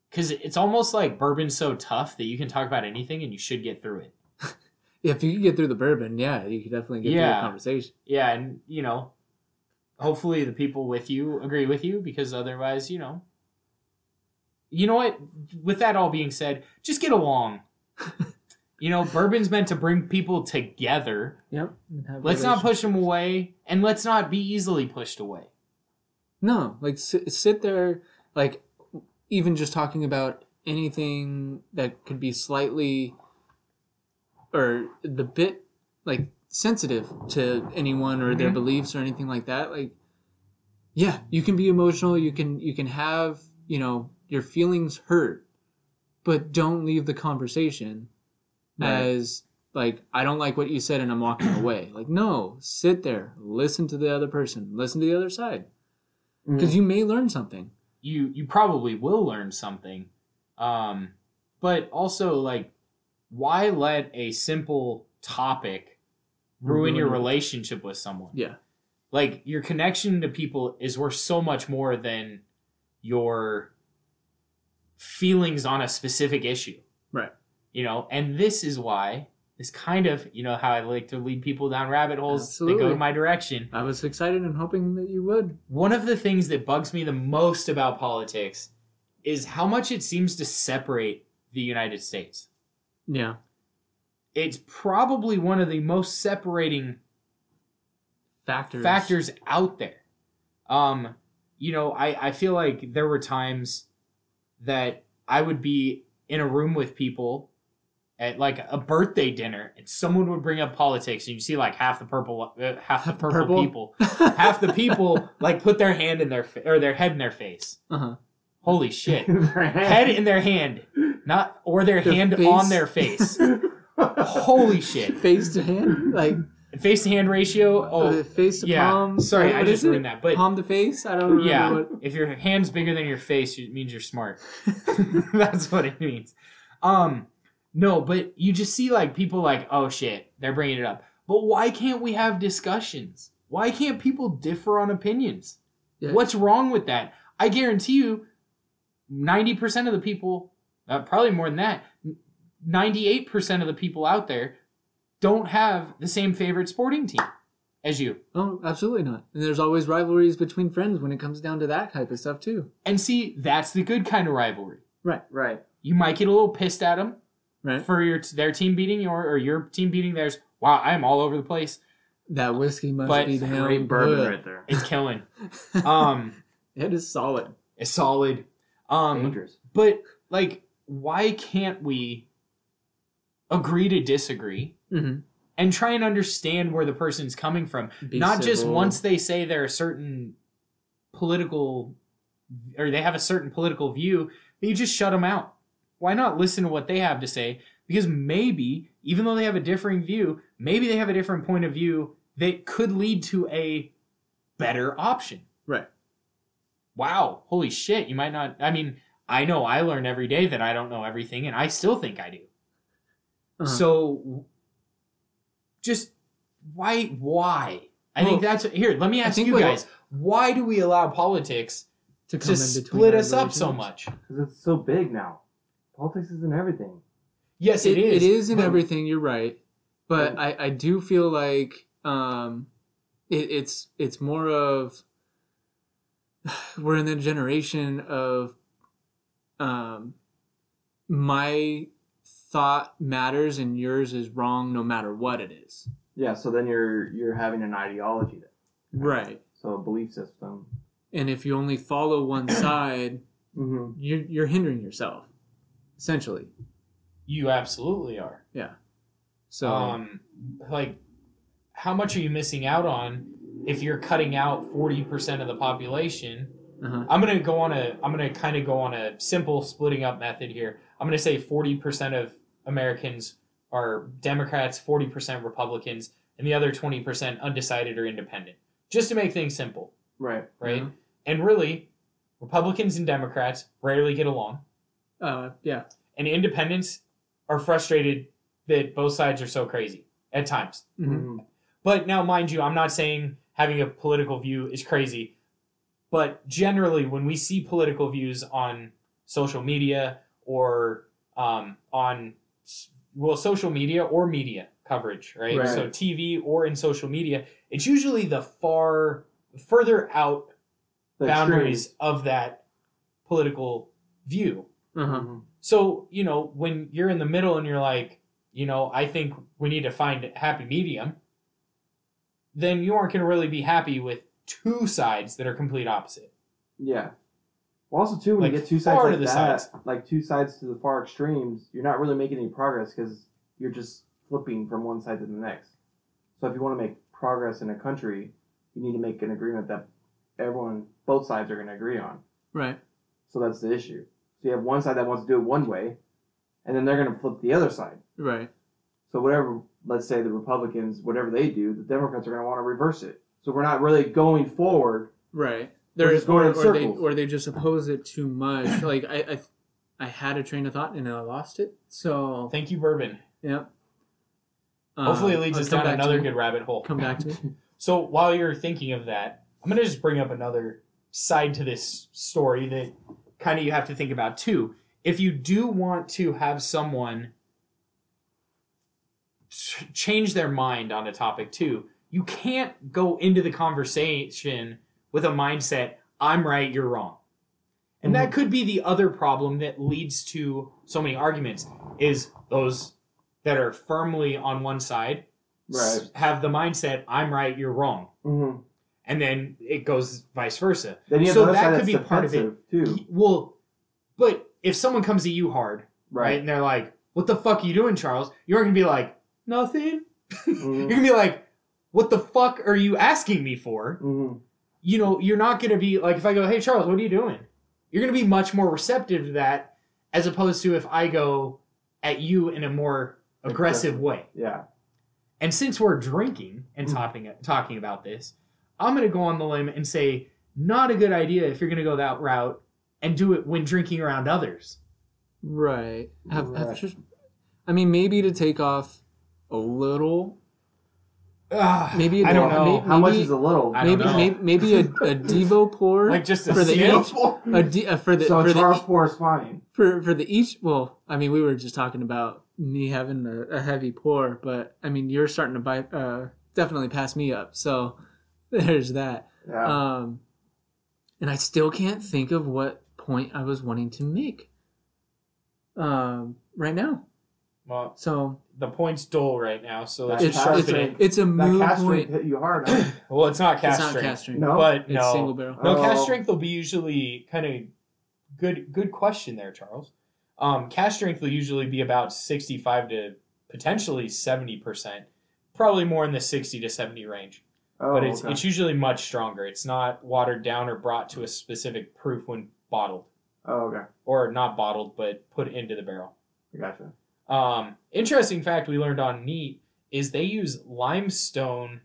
Because it's almost like bourbon's so tough that you can talk about anything and you should get through it. if you could get through the bourbon, yeah, you can definitely get through Yeah. the conversation. Yeah, and you know, hopefully the people with you agree with you because otherwise, you know, you know what? With that all being said, just get along. you know, bourbon's meant to bring people together. Yep. Let's not push them away, and let's not be easily pushed away. No, like sit, sit there, like even just talking about anything that could be slightly or the bit like sensitive to anyone or their Mhm. beliefs or anything like that. Like, yeah, you can be emotional. You can you can have you know your feelings hurt, but don't leave the conversation Right. as like I don't like what you said and I'm walking away. Like, no, sit there, listen to the other person, listen to the other side Mm-hmm. because you may learn something. You you probably will learn something, um, but also like, why let a simple topic ruin your relationship with someone? Yeah, like your connection to people is worth so much more than your feelings on a specific issue right. you know and this is why this kind of you know how i like to lead people down rabbit holes that Absolutely. go my direction I was excited and hoping that you would. one of the things that bugs me the most about politics is how much it seems to separate the united states Yeah, it's probably one of the most separating factors. factors out there. Um, you know, I, I feel like there were times that I would be in a room with people at like a birthday dinner and someone would bring up politics and you see like half the purple uh, half the purple, Purple? people. Half the people like put their hand in their fa- or their head in their face. Uh huh. holy shit. Head in their hand not or their Their hand face? on their face. Holy shit. Face to hand, like face to hand ratio uh, oh face to yeah palm. sorry I just it? ruined that but palm to face. I don't remember Yeah, what. if your hand's bigger than your face, it means you're smart. That's what it means. Um, no, but you just see like people like, oh shit, they're bringing it up. But why can't we have discussions? Why can't people differ on opinions? Yeah. What's wrong with that? I guarantee you, ninety percent of the people, uh, probably more than that, ninety-eight percent of the people out there don't have the same favorite sporting team as you. Oh, absolutely not. And there's always rivalries between friends when it comes down to that type of stuff too. And see, that's the good kind of rivalry. right. Right. You might get a little pissed at them Right. for your their team beating your or your team beating theirs. Wow, I am all over the place. That whiskey must But be damn Great bourbon good. right there. It's killing. um, It is solid. it's solid. Um, Dangerous. but like, why can't we agree to disagree Mm-hmm. and try and understand where the person's coming from? Not just once they say they're a certain political or they have a certain political view, that you just shut them out. Why not listen to what they have to say? Because maybe, even though they have a differing view, maybe they have a different point of view that could lead to a better option. Right. wow, holy shit, you might not. I mean, I know I learn every day that I don't know everything, and I still think I do. Uh-huh. So, just why? Why? I think Well, that's here. Let me ask you what- guys: Why do we allow politics to to in split us up so much? Because it's so big now. Politics isn't everything. Yes, it is. It is in but- everything. You're right, but Yeah. I, I do feel like um, it, it's it's more of we're in the generation of um, my thought matters and yours is wrong no matter what it is. Yeah, so then you're you're having an ideology then. Right. So a belief system. And if you only follow one side, Mm-hmm. you're you're hindering yourself, essentially. You absolutely are. Yeah. So um, like, how much are you missing out on if you're cutting out forty percent of the population? uh-huh. I'm gonna go on a. I'm gonna kind of go on a simple splitting up method here. I'm gonna say forty percent of Americans are Democrats, forty percent Republicans, and the other twenty percent undecided or independent. Just to make things simple, Right. right? Mhm. And really, Republicans and Democrats rarely get along, uh, yeah. and independents are frustrated that both sides are so crazy at times. Mhm. Mm-hmm. But now, mind you, I'm not saying having a political view is crazy, but generally, when we see political views on social media or um, on well, social media or media coverage, right? Right. So TV or in social media, it's usually the far further out The boundaries of that political view. Mhm. So, you know, when you're in the middle and you're like, you know, I think we need to find a happy medium, then you aren't going to really be happy with two sides that are complete opposite. Yeah. Well, also too, when Like, you get two sides to like the that, sides. like two sides to the far extremes, you're not really making any progress because you're just flipping from one side to the next. So if you want to make progress in a country, you need to make an agreement that everyone, both sides, are going to agree on. Right. So that's the issue. So you have one side that wants to do it one way, and then they're going to flip the other side. Right. So whatever, let's say the Republicans, whatever they do, the Democrats are going to want to reverse it. So we're not really going forward. Right. They're just going or, in or they or they just oppose it too much. like I, I I had a train of thought and I lost it. So Thank you, Bourbon. yeah. Hopefully, it Um, leads I'll us down another good rabbit hole. Come back to me. So while you're thinking of that, I'm going to just bring up another side to this story that kind of you have to think about too. If you do want to have someone change their mind on a topic too, you can't go into the conversation with a mindset, I'm right, you're wrong. And that could be the other problem that leads to so many arguments is those that are firmly on one side Right. have the mindset I'm right, you're wrong, Mm-hmm. and then it goes vice versa. So that could be part of it. too. Well, but if someone comes at you hard, right, Right. and they're like, "What the fuck are you doing, Charles?" You're gonna be like, "Nothing." You're Mhm. gonna be like, "What the fuck are you asking me for?" hmm You know, you're not gonna be like if I go, "Hey, Charles, what are you doing?" You're gonna be much more receptive to that, as opposed to if I go at you in a more aggressive Aggressive. way. Yeah. And since we're drinking and Mm. talking talking about this, I'm going to go on the limb and say not a good idea if you're going to go that route and do it when drinking around others. Right. Have, have just, I mean, maybe to take off a little. Ugh, Maybe I don't know. may- How much is a little? I don't Maybe know. maybe, maybe a, a Devo pour like just a for the each a D, uh, for the so for Charles the pour is fine. for for the each. Well, I mean, we were just talking about me having a, a heavy pour, but I mean, you're starting to buy uh, definitely pass me up. So there's that. Yeah. Um, and I still can't think of what point I was wanting to make. Um, right now. Well, So the point's dull right now, so let's That's just cash it's sharpen drink. it. it's a that mood cast drink point. hit you hard. Huh? Well, it's not cask strength. It's not strength, cask strength. No? but It's no, single barrel. no Oh. cask strength will be usually kind of good. Good question there, Charles. Um, cask strength will usually be about sixty-five to potentially seventy percent, probably more in the sixty to seventy range. Oh, but it's okay. it's usually much stronger. It's not watered down or brought to a specific proof when bottled, oh, okay. or not bottled, but put into the barrel. I gotcha. Um, interesting fact we learned on Neat is they use limestone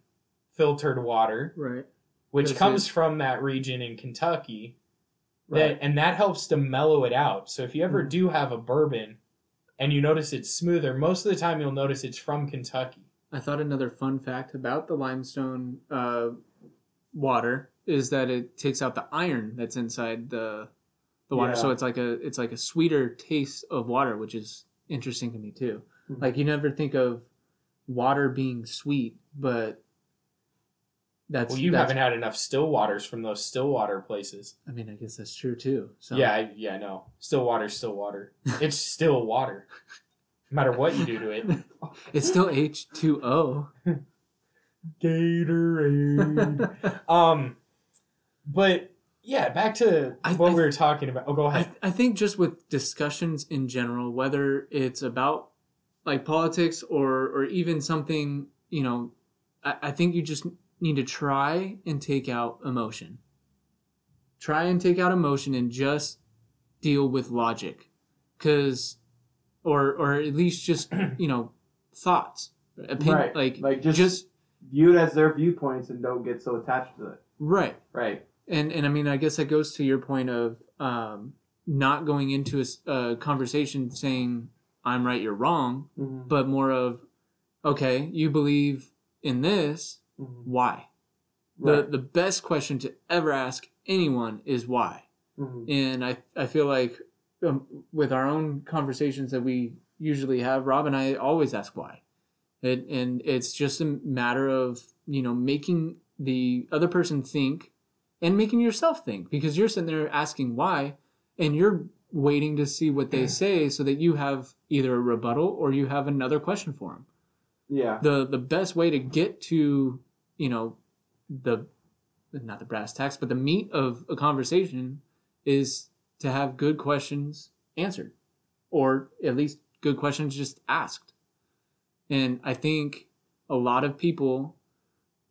filtered water, Right. which That's comes it. from that region in Kentucky, that, and that helps to mellow it out. So if you ever Mhm. do have a bourbon and you notice it's smoother, most of the time you'll notice it's from Kentucky. I thought another fun fact about the limestone uh, water is that it takes out the iron that's inside the the water, Yeah. so it's like a it's like a sweeter taste of water, which is interesting to me too. Mhm. Like you never think of water being sweet, but that's Well, you that's, haven't had enough still waters from those still water places. I mean, I guess that's true too. So Yeah, I, yeah, no. Still water, still water. It's still water. No matter what you do to it. it's still H two O. Gatorade. um, but yeah, back to I- what I- we were talking about. Oh, go I, ahead. I think just with discussions in general, whether it's about like politics or or even something, you know, I, I think you just need to try and take out emotion. Try and take out emotion and just deal with logic, because, or or at least just you know, thoughts, opinion, Right. like Like just, just view it as their viewpoints and don't get so attached to it. right. Right. And and I mean, I guess that goes to your point of um, not going into a conversation saying I'm right, you're wrong, Mm-hmm. but more of okay, you believe in this, Mm-hmm. why? The the best question to ever ask anyone is why, hmm and I I feel like um, with our own conversations that we usually have, Rob and I always ask why, it, and it's just a matter of you know making the other person think and making yourself think because you're sitting there asking why and you're waiting to see what they say so that you have either a rebuttal or you have another question for them Yeah. the the best way to get to you know the not the brass tacks but the meat of a conversation is to have good questions answered or at least good questions just asked. And i think a lot of people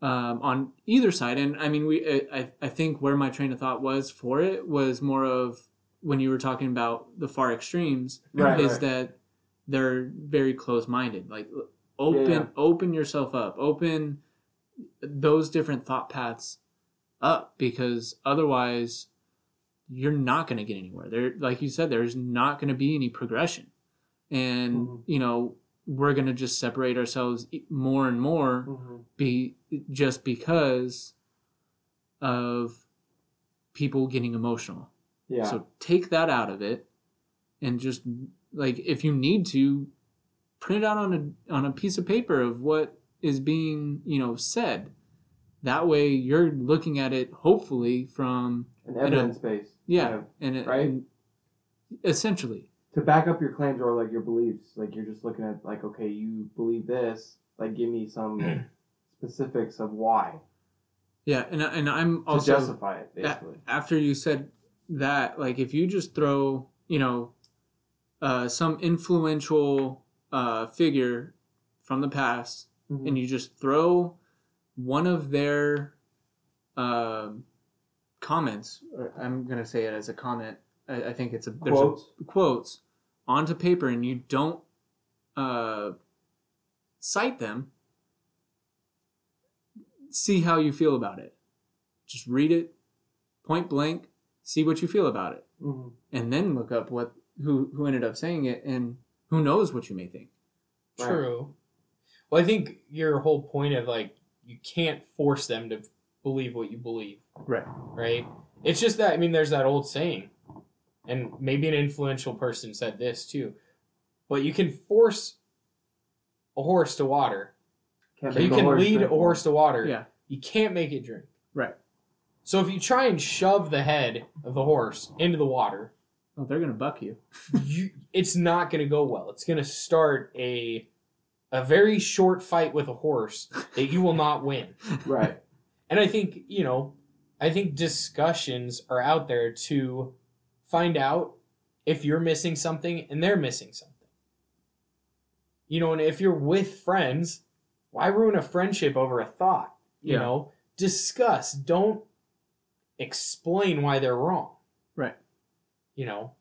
um, on either side and i mean we I, I think where my train of thought was for it was more of when you were talking about the far extremes Right. is right. that they're very close-minded like open Yeah. open yourself up open those different thought paths up because otherwise you're not going to get anywhere there like you said there's not going to be any progression and Mhm. you know we're going to just separate ourselves more and more Mhm. be just because of people getting emotional Yeah. so take that out of it and just like if you need to print it out on a on a piece of paper of what is being, you know, said. That way you're looking at it hopefully from An evidence base. yeah, and it, Right. and essentially. To back up your claims or like your beliefs, like you're just looking at like, okay, you believe this. Like, give me some specifics of why Yeah, and and I'm to also justify it, basically. after you said that, like if you just throw, you know, uh, some influential uh, figure from the past Mhm. and you just throw one of their um, comments, or I'm going to say it as a comment. I, I think it's a there's a- Quotes. quotes onto paper and you don't uh, cite them. See how you feel about it. Just read it, point blank. See what you feel about it, Mhm. and then look up what who who ended up saying it, and who knows what you may think. Right. True. Well, I think your whole point of like you can't force them to believe what you believe, Right. right? It's just that I mean, there's that old saying, and maybe an influential person said this too, but you can force a horse to water. Can't you can horse lead a horse to water. Yeah. You can't make it drink. Right. So if you try and shove the head of the horse into the water, Oh, they're gonna buck you. you, it's not going to go well. It's going to start a a very short fight with a horse that you will not win. Right. And I think, you know, I think discussions are out there to find out if you're missing something and they're missing something. You know, and if you're with friends, why ruin a friendship over a thought? You Yeah. know, discuss. Don't explain why they're wrong. Right. You know,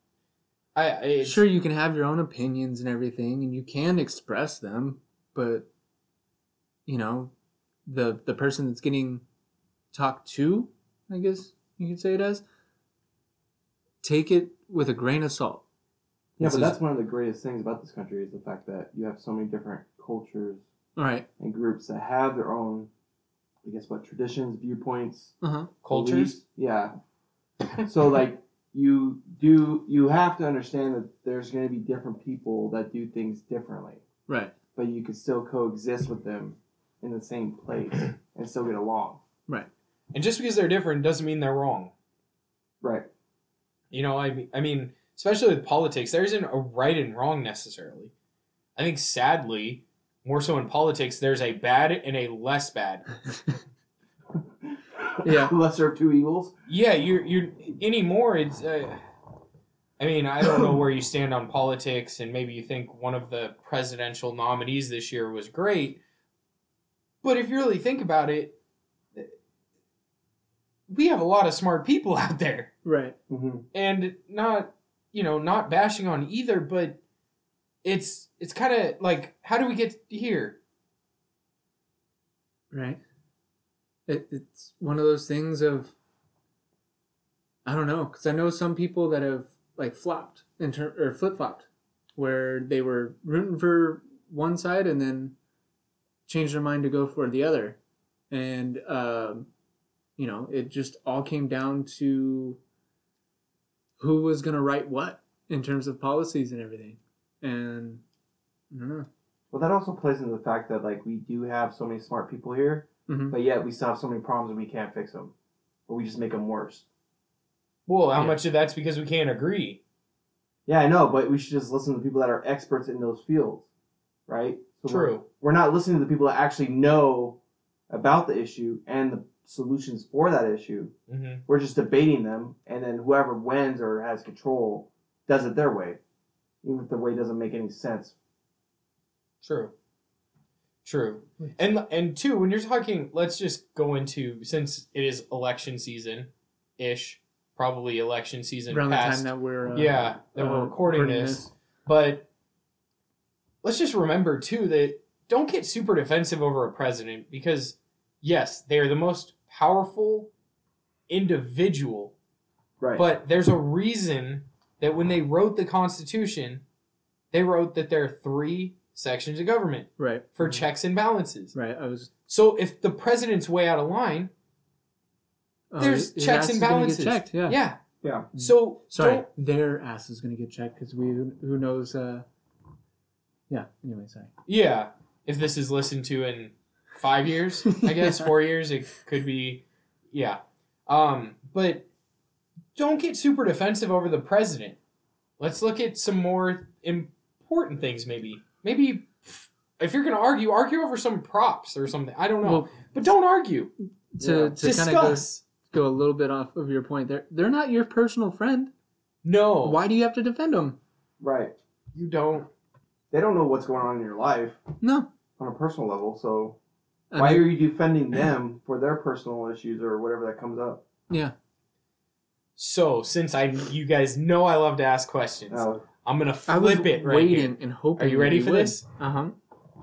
I Sure, you can have your own opinions and everything, and you can express them, but you know, the the person that's getting talked to, I guess you could say it as, take it with a grain of salt. Yeah, This but is- that's one of the greatest things about this country is the fact that you have so many different cultures right. and groups that have their own, I guess, what traditions, viewpoints, Uh huh. Cultures. beliefs. Yeah. so like you do, you have to understand that there's going to be different people that do things differently, Right. but you can still coexist with them in the same place and still get along. Right. And just because they're different doesn't mean they're wrong. Right. You know, I mean, I mean, especially with politics, there isn't a right and wrong necessarily. I think sadly, more so in politics, there's a bad and a less bad. Yeah. Lesser of two evils. Yeah, you're you're anymore. It's. Uh, I mean, I don't know where you stand on politics, and maybe you think one of the presidential nominees this year was great, but if you really think about it, we have a lot of smart people out there. right. Mm-hmm. and not you know not bashing on either but it's it's kind of like how do we get here Right. It, it's one of those things of I don't know because I know some people that have like flopped in ter- or flip flopped, where they were rooting for one side and then changed their mind to go for the other, and um, you know it just all came down to who was going to write what in terms of policies and everything, and I don't know. Well, that also plays into the fact that like we do have so many smart people here, hmm but yet we still have so many problems and we can't fix them, but we just make them worse. well how Yeah. much of that's because we can't agree Yeah, I know, but we should just listen to the people that are experts in those fields, right? So True. We're, we're not listening to the people that actually know about the issue and the solutions for that issue. mm-hmm. We're just debating them, and then whoever wins or has control does it their way, even if the way doesn't make any sense. true true and and two when you're talking let's just go into since it is election season ish probably election season Around the past time that we're uh, yeah that we're uh, recording this But let's just remember too that don't get super defensive over a president because yes, they are the most powerful individual, Right. but there's a reason that when they wrote the Constitution, they wrote that there are three sections of government Right. for checks and balances. Right. I was. So if the president's way out of line, oh, There's checks and is gonna get balances. checked. Yeah. yeah. yeah. So Sorry, don't- their ass is gonna get checked because we who knows. uh Yeah. Anyway, sorry. Yeah, if this is listened to in five years, I guess Yeah. four years, it could be. Yeah, um, but don't get super defensive over the president. Let's look at some more important things. Maybe, maybe if you're going to argue, argue over some props or something. I don't know, Well, but don't argue. to Yeah. to kind of go, Discuss. go a little bit off of your point, they're they're not your personal friend. No, Why do you have to defend them? Right. you don't? They don't know what's going on in your life No. on a personal level, so I why mean, are you defending them for their personal issues or whatever that comes up? yeah. So since I, you guys know, I love to ask questions. Oh, I'm gonna I was flip it right waiting here. and hoping. Are you that ready for would. this? Uh huh.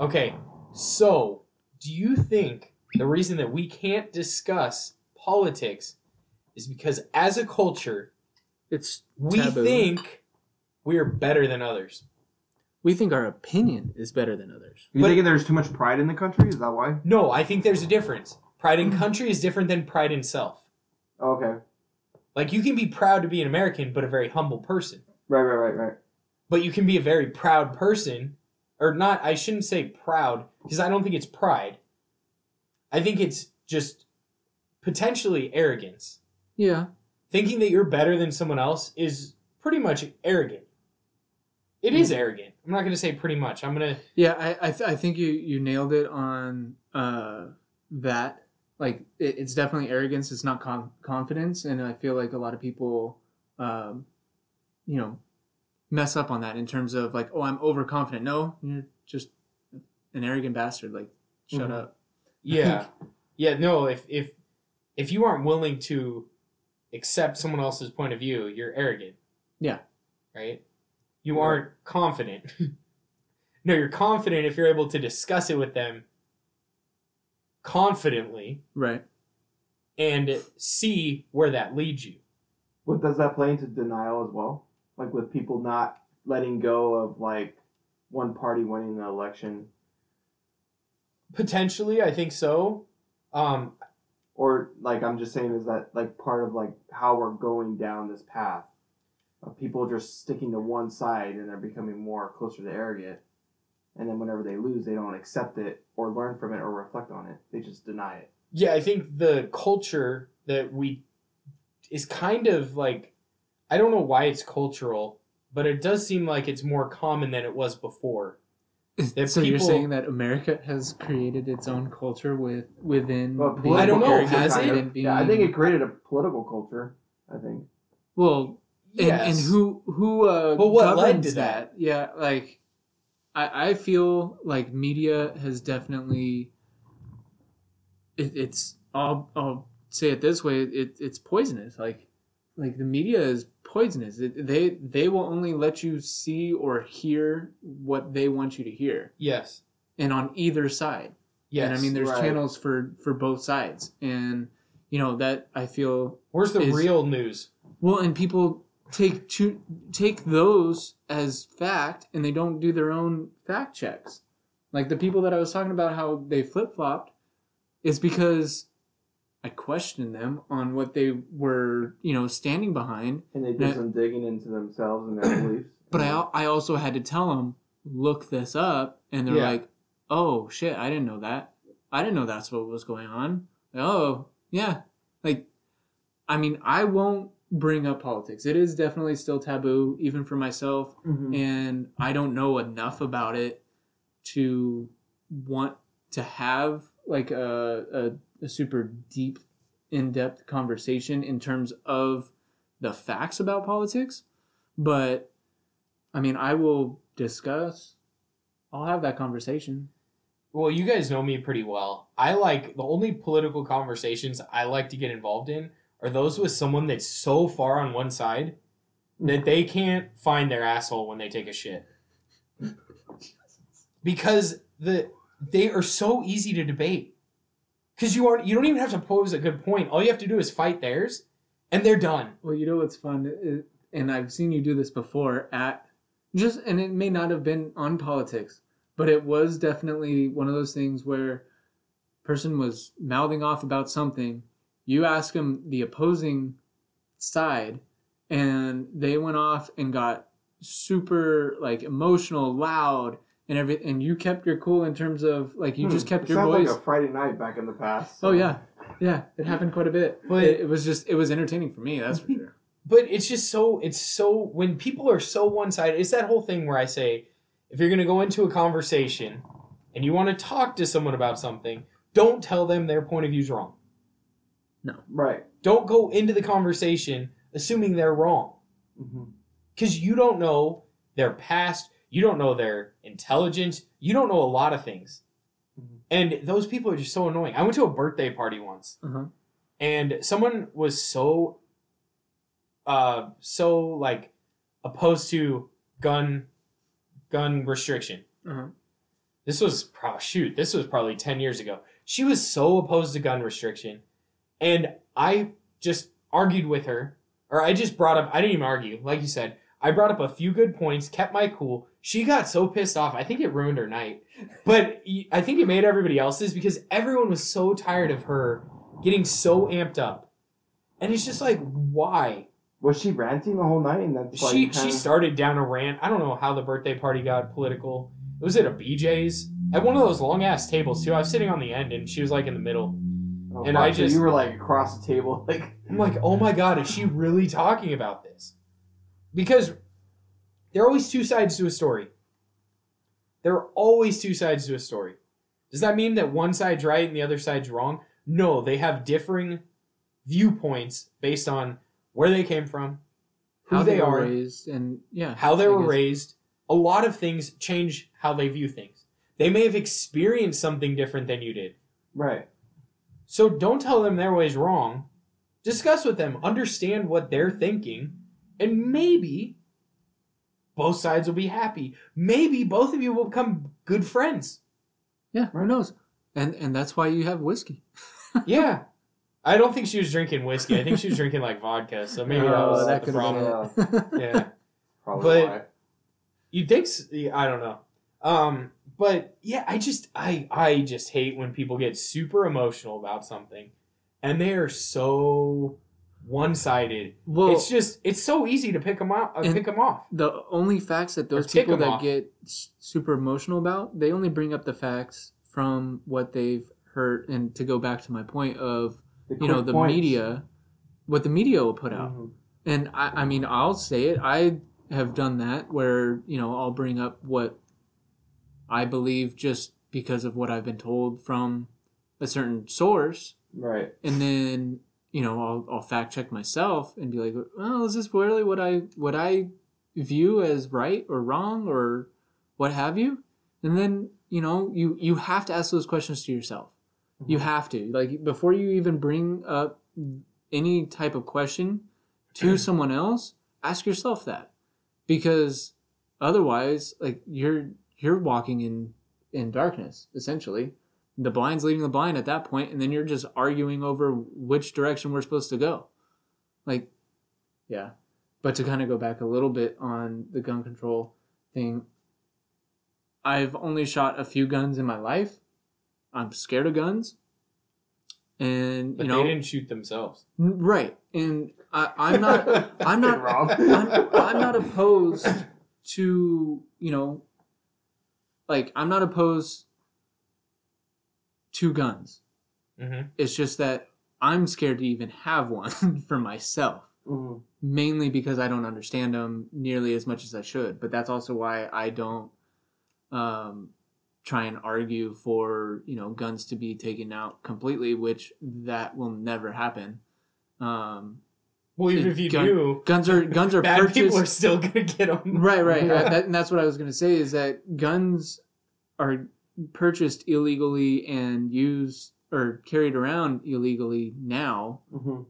Okay, so do you think the reason that we can't discuss politics is because as a culture, It's we taboo. think we are better than others? We think our opinion is better than others. you But- thinking there's too much pride in the country? Is that why? No, I think there's a difference. Pride in mm-hmm. country is different than pride in self. Okay. Like you can be proud to be an American, but a very humble person. Right, right, right, right. But you can be a very proud person, or not. I shouldn't say proud because I don't think it's pride. I think it's just potentially arrogance. Yeah. thinking that you're better than someone else is pretty much arrogant. It is mm. arrogant. I'm not going to say pretty much. I'm going to Yeah, I I, th- I think you you nailed it on uh that. Like it, it's definitely arrogance. It's not con- confidence, and I feel like a lot of people, um, you know, mess up on that in terms of like, oh, I'm overconfident. No, you're just an arrogant bastard. Like, shut Mhm. up. yeah. yeah, no, if if if you aren't willing to accept someone else's point of view, you're arrogant. Yeah. Right? You Right. aren't confident. no, you're confident if you're able to discuss it with them confidently Right. and see where that leads you. What does that play into denial as well? Like with people not letting go of like one party winning the election, Potentially, I think so. Um, or like I'm just saying, is that like part of like how we're going down this path of people just sticking to one side and they're becoming more closer to arrogant, and then whenever they lose, they don't accept it or learn from it or reflect on it. They just deny it. yeah, I think the culture that we is kind of like I don't know why it's cultural, but it does seem like it's more common than it was before. If so you're saying that America has created its own culture with within Well, the I don't know, has it? of- Yeah, I think it created a political culture. I think. Well, and, and who who uh But what led to that? Yeah, like I I feel like media has definitely it, it's I'll I'll say it this way it it's poisonous like like the media is poisonous it, they they will only let you see or hear what they want you to hear Yes. and on either side Yes. and I mean there's right. channels for for both sides and you know that I feel where's the is- real news? well, and people take to take those as fact, and they don't do their own fact checks. Like the people that I was talking about, how they flip flopped, is because I questioned them on what they were, you know, standing behind. And they did Yeah. some digging into themselves and their beliefs. But I I also had to tell them look this up, and they're Yeah. like, oh shit, I didn't know that. I didn't know that's what was going on. Oh yeah, like I mean, I won't bring up politics. It is definitely still taboo, even for myself, Mhm. and I don't know enough about it to want to have like a, a, a super deep, in depth conversation in terms of the facts about politics. But I mean, I will discuss. I'll have that conversation. Well, you guys know me pretty well. I like the only political conversations I like to get involved in are those with someone that's so far on one side that they can't find their asshole when they take a shit. Because the they are so easy to debate. Cuz you aren't you don't even have to pose a good point. All you have to do is fight theirs and they're done. Well, you know what's fun, and I've seen you do this before at just, and it may not have been on politics, but it was definitely one of those things where person was mouthing off about something. You ask them the opposing side, and they went off and got super like emotional, loud, and every, and you kept your cool in terms of like you just Hmm. kept It your sounds voice. like a Friday night back in the past. oh yeah, yeah, it happened quite a bit. But- it, it was just it was entertaining for me. That's for sure. But it's just so it's so when people are so one sided, it's that whole thing where I say, if you're gonna go into a conversation and you want to talk to someone about something, don't tell them their point of view is wrong. Right. Don't go into the conversation assuming they're wrong. Because you don't know their past, you don't know their intelligence, you don't know a lot of things. Mhm. And those people are just so annoying. I went to a birthday party once Uh-huh. and someone was so uh so like opposed to gun gun restriction Uh-huh. this was pro- shoot this was probably 10 years ago she was so opposed to gun restriction and i just argued with her or i just brought up i didn't even argue like you said i brought up a few good points kept my cool she got so pissed off i think it ruined her night but I think it made everybody else's because everyone was so tired of her getting so amped up and it's just like why Was she ranting the whole night? And that's why she she kinda- started down a rant. I don't know how the birthday party got political. It was at a BJ's at one of those long ass tables too. I was sitting on the end and she was like in the middle. Oh, and fuck, I so just- you were like across the table, like I'm like, oh my god, is she really talking about this? Because there are always two sides to a story. There are always two sides to a story. Does that mean that one side's right and the other side's wrong? No, they have differing viewpoints based on where they came from, who How they, were are, raised, and yeah, how they I were guess. raised. A lot of things change how they view things. They may have experienced something different than you did. right. So don't tell them their way's wrong. Discuss with them, understand what they're thinking, and maybe both sides will be happy. Maybe both of you will become good friends. Yeah, who knows? And and that's why you have whiskey. Yeah. I don't think she was drinking whiskey. I think she was drinking like vodka. So maybe that Oh, was that the problem. been it. Yeah. Probably But- why. You think? I don't know. Um, but yeah, I just I I just hate when people get super emotional about something, and they are so one sided. well, it's just it's so easy to pick them out, uh, pick them off. the only facts that those people that off. get super emotional about, they only bring up the facts from what they've heard. And to go back to my point of The you know the points. media, what the media will put out. Mhm. And I, I mean, I'll say it. I have done that where, you know, I'll bring up what I believe just because of what I've been told from a certain source. Right. And then, you know, I'll, I'll fact check myself and be like, well, is this really what I, what I view as right or wrong or what have you? And then, you know, you, you have to ask those questions to yourself. You Mhm. have to. Like, before you even bring up any type of question to someone else, ask yourself that. Because otherwise, like you're you're walking in in darkness, essentially. The blind's leading the blind at that point, and then you're just arguing over which direction we're supposed to go. Like, yeah. But to kind of go back a little bit on the gun control thing, I've only shot a few guns in my life. I'm scared of guns. And But you know, they didn't shoot themselves. right? And I, I'm not, I'm not, wrong. I'm, I'm not opposed to you know, like I'm not opposed to guns. hmm It's just that I'm scared to even have one for myself, Mhm. mainly because I don't understand them nearly as much as I should. But that's also why I don't um, try and argue for you know guns to be taken out completely, which that will never happen. Um, Well, even It- if you do, guns are guns are bad purchased. people are still gonna get them. Right, right. Yeah. Uh, that, and that's what I was going to say is that guns are purchased illegally and used or carried around illegally now. Mhm.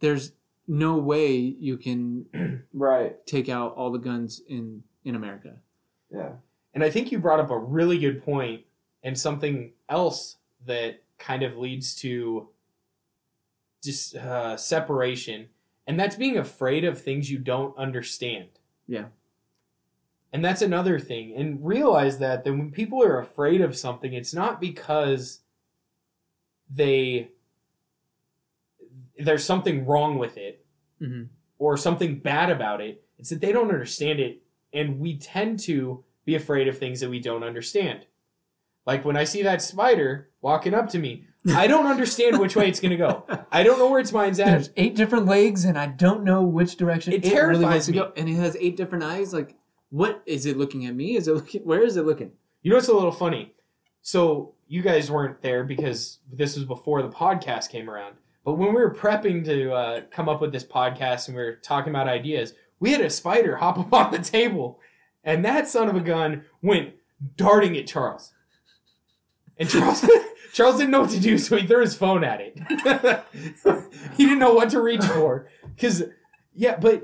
There's no way you can Right. take out all the guns in in America. Yeah. And I think you brought up a really good point and something else that kind of leads to just uh, separation, and that's being afraid of things you don't understand. Yeah. And that's another thing. And realize that that when people are afraid of something, it's not because they there's something wrong with it Mm-hmm. or something bad about it. It's that they don't understand it, and we tend to be afraid of things that we don't understand. Like when I see that spider walking up to me, I don't understand which way it's going to go. I don't know where its mind's at. There's eight different legs, and I don't know which direction It it, really terrifies wants to go. And it has eight different eyes. Like, what is it looking at me? Is it looking? Where is it looking? You know it's a little funny? So you guys weren't there because this was before the podcast came around. But when we were prepping to uh, come up with this podcast and we were talking about ideas, we had a spider hop up on the table, and that son of a gun went darting at Charles. And Charles, Charles didn't know what to do, so he threw his phone at it. he didn't know what to reach for, because yeah, but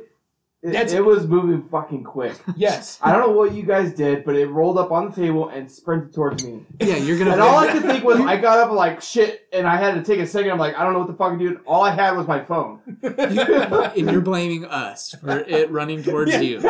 It, That's- it was moving fucking quick. yes, I don't know what you guys did, but it rolled up on the table and sprinted towards me. Yeah, you're gonna. And all I could think was, I got up like shit, and I had to take a second. I'm like, I don't know what the fuck to do. All I had was my phone. and you're blaming us for it running towards Yeah. you.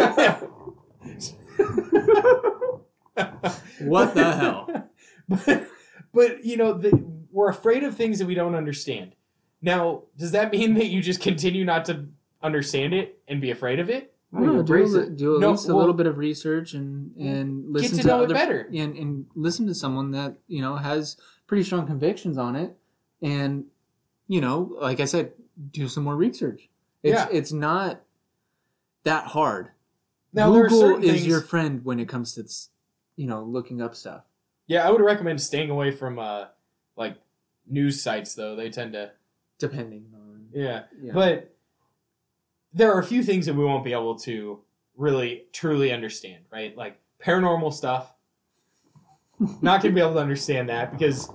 What the hell? but, but you know, the, we're afraid of things that we don't understand. Now, does that mean that you just continue not to understand it and be afraid of it? No, you No, do, a, do at No, least a well- little bit of research and and listen to to, know it other, better. and, and listen to someone that you know has pretty strong convictions on it, and you know, like I said, do some more research. It's Yeah. it's not that hard. Now, there are Google is things. your friend when it comes to you know looking up stuff. Yeah, I would recommend staying away from uh, like news sites, though. They tend to, Depending on yeah. yeah. But there are a few things that we won't be able to really truly understand, right? Like paranormal stuff. Not gonna be able to understand that because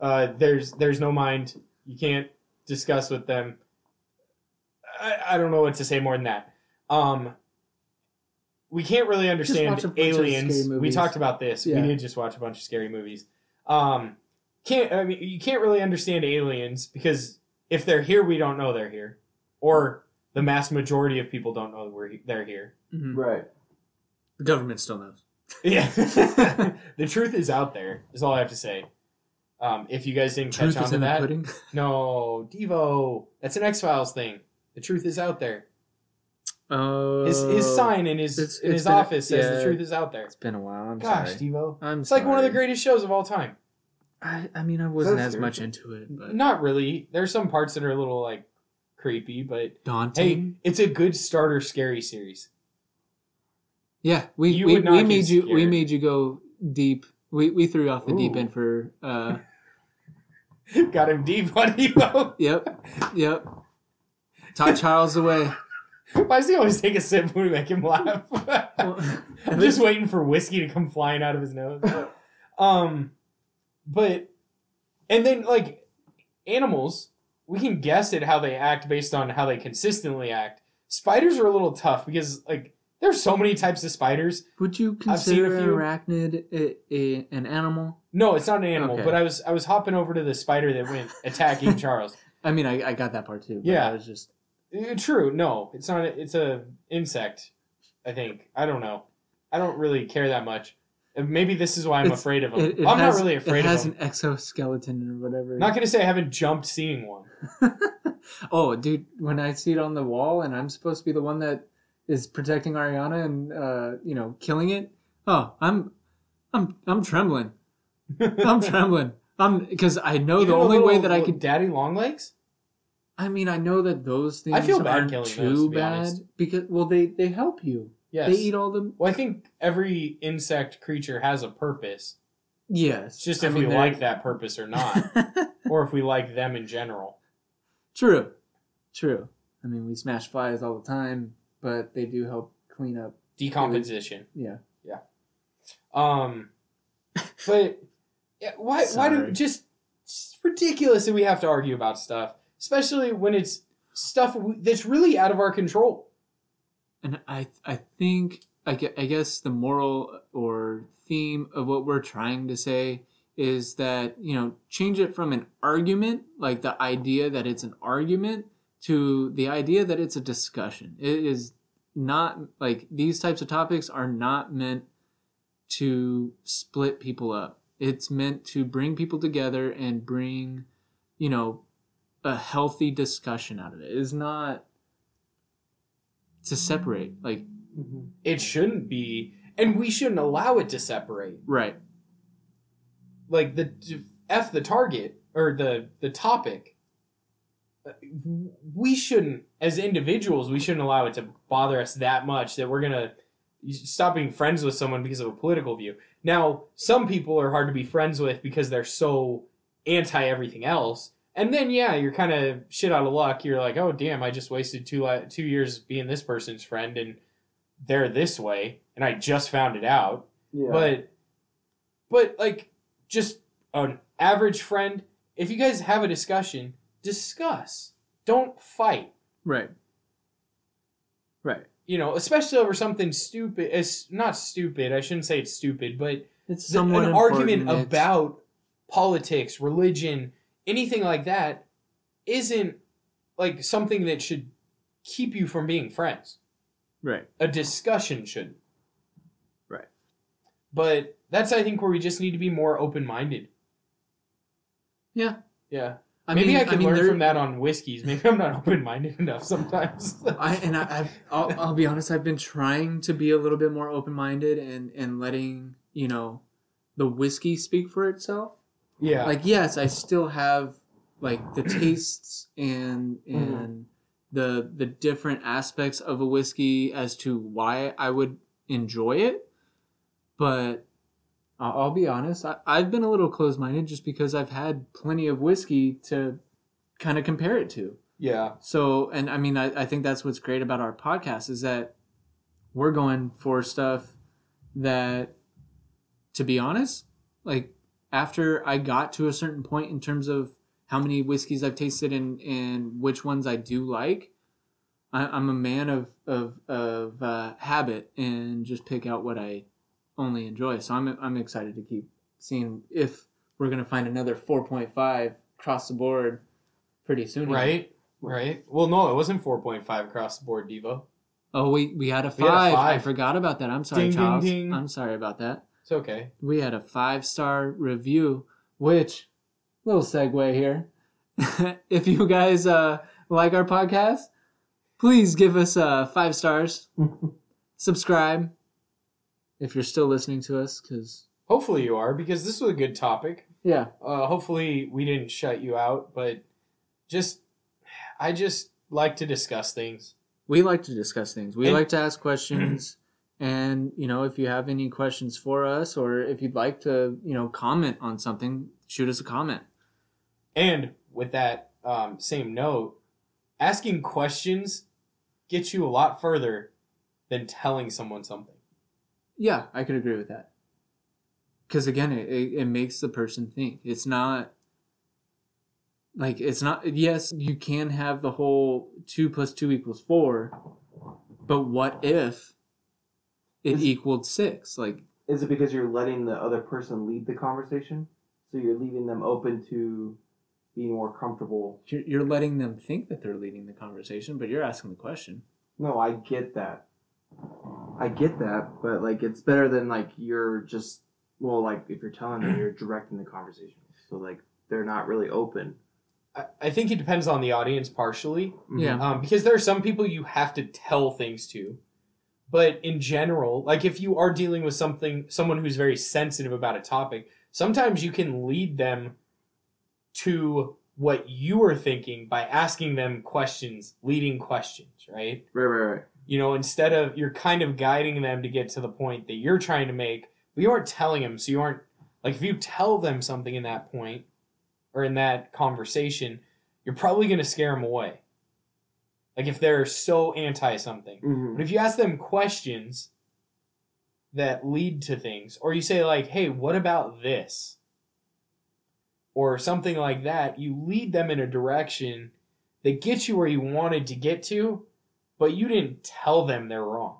uh, there's there's no mind. You can't discuss with them. I, I don't know what to say more than that. Um, we can't really understand watch a bunch of aliens. We talked about this. Yeah. We to just watch a bunch of scary movies. Um, can't I mean you can't really understand aliens because if they're here, we don't know they're here, or the mass majority of people don't know we're they're here. Mhm. Right. The government still knows. Yeah, the truth is out there. Is all I have to say. Um, if you guys didn't Truth catch on to that, no, Devo, that's an X Files thing. The truth is out there. Oh, His, his sign in his it's- in it's his been- office says yeah. the truth is out there. It's been a while. I'm Gosh, sorry. Devo, I'm it's like one of the greatest shows of all time. I, I mean, I wasn't that as much into it, but Not really. There's some parts that are a little like creepy, but hey, daunting. it's a good starter scary series. yeah, we You we, we made you we made you go deep. We we threw off the deep end for. uh Got him deep on Devo. Yep, yep. Todd Charles away. Why does he always take a sip when we make him laugh? Well, I'm just waiting for whiskey to come flying out of his nose. Um, but and then like animals, we can guess at how they act based on how they consistently act. Spiders are a little tough because like there's so many types of spiders. Would you I've seen a consider an few. arachnid a, a, an animal? No, it's not an animal. Okay. But I was I was hopping over to the spider that went attacking Charles. I mean, I, I got that part too. but Yeah. I was just True. No, it's not. A, it's a insect. I think. I don't know. I don't really care that much. Uh, Maybe this is why I'm It's- afraid of them. it, it I'm has, not really afraid of. them. It has an exoskeleton or whatever. Not gonna say I haven't jumped seeing one. oh, dude, when I see it on the wall and I'm supposed to be the one that is protecting Ariana and uh, you know killing it, oh, I'm, I'm, I'm trembling. I'm trembling. I'm because I know the Even only way that I could. Daddy Longlegs. I mean, I know that those things I feel bad aren't killing too those, to be bad honest. because well, they they help you. Yes. They eat all the Well, I think every insect creature has a purpose. yes. It's just I if mean, we they're- like that purpose or not, or if we like them in general. True, true. I mean, we smash flies all the time, but they do help clean up. Decomposition. Yeah. Yeah. Um, but yeah, why? Why do just it's ridiculous that we have to argue about stuff, especially when it's stuff that's really out of our control. And I I think I gue- I guess the moral or theme of what we're trying to say is that you know change it from an argument like the idea that it's an argument to the idea that it's a discussion. It is not like these types of topics are not meant to split people up. It's meant to bring people together and bring, you know, a healthy discussion out of it. It is not to separate. Like, mm-hmm. It shouldn't be, and we shouldn't allow it to separate. right. Like the f the target or the the topic. We shouldn't, as individuals, we shouldn't allow it to bother us that much that we're gonna stop being friends with someone because of a political view. Now, some people are hard to be friends with because they're so anti everything else. And then, yeah, you're kind of shit out of luck. You're like, oh, damn, I just wasted two li- two years being this person's friend, and they're this way, and I just found it out. Yeah. But, but like, just an average friend. If you guys have a discussion, discuss. Don't fight. Right. Right. You know, especially over something stupid. It's not stupid. I shouldn't say it's stupid, but It's th- an argument important. It's- about politics, religion, anything like that isn't like something that should keep you from being friends. right. A discussion shouldn't. Right. But that's I think where we just need to be more open minded. Yeah. Yeah. I Maybe mean, I can mean, learn there- from that on whiskeys. Maybe I'm not open minded enough sometimes. I and I, I've, I'll, I'll be honest. I've been trying to be a little bit more open minded and and letting you know the whiskey speak for itself. Yeah. Like yes, I still have like the tastes and mm-hmm. and the the different aspects of a whiskey as to why I would enjoy it, but. I'll I'll be honest. I, I've been a little closed minded just because I've had plenty of whiskey to kind of compare it to. yeah. So, and I mean, I, I think that's what's great about our podcast is that we're going for stuff that, to be honest, like after I got to a certain point in terms of how many whiskeys I've tasted and, and which ones I do like, I, I'm a man of, of, of uh, habit and just pick out what I only enjoy. So I'm, I'm excited to keep seeing if we're going to find another 4.5 across the board pretty soon. Right? Right? Well, no, it wasn't 4.5 across the board, Devo. Oh, we we had a We had a five. I forgot about that. I'm sorry, Ding, ding, Charles. ding. I'm sorry about that. It's okay. We had a five star review, which little segue here. if you guys uh, like our podcast, please give us uh, five stars. Subscribe if you're still listening to us, because Hopefully you are, because this was a good topic. yeah, Uh, hopefully we didn't shut you out, but just, I just like to discuss things. we like to discuss things. We And- like to ask questions. And you know, if you have any questions for us, or if you'd like to, you know, comment on something, shoot us a comment. And with that um, same note, asking questions gets you a lot further than telling someone something. Yeah, I could agree with that. Because again, it, it, it makes the person think. It's not like it's not. Yes, you can have the whole two plus two equals four, but what if it Is- equaled six? Like, Is it because you're letting the other person lead the conversation? So you're leaving them open to being more comfortable. you're, you're letting them think that they're leading the conversation, but you're asking the question. No, I get that. I get that, but like it's better than like you're just well, like if you're telling them you're directing the conversation. So like they're not really open. I, I think it depends on the audience partially. Yeah. um, because there are some people you have to tell things to but in general like if you are dealing with something someone who's very sensitive about a topic sometimes you can lead them to what you are thinking by asking them questions leading questions right Right, right, right. you know instead of you're kind of guiding them to get to the point that you're trying to make but you aren't telling them so you aren't like if you tell them something in that point or in that conversation you're probably going to scare them away like if they're so anti something Mm-hmm. but if you ask them questions that lead to things or you say like hey what about this? Or something like that you lead them in a direction that gets you where you wanted to get to but you didn't tell them they're wrong.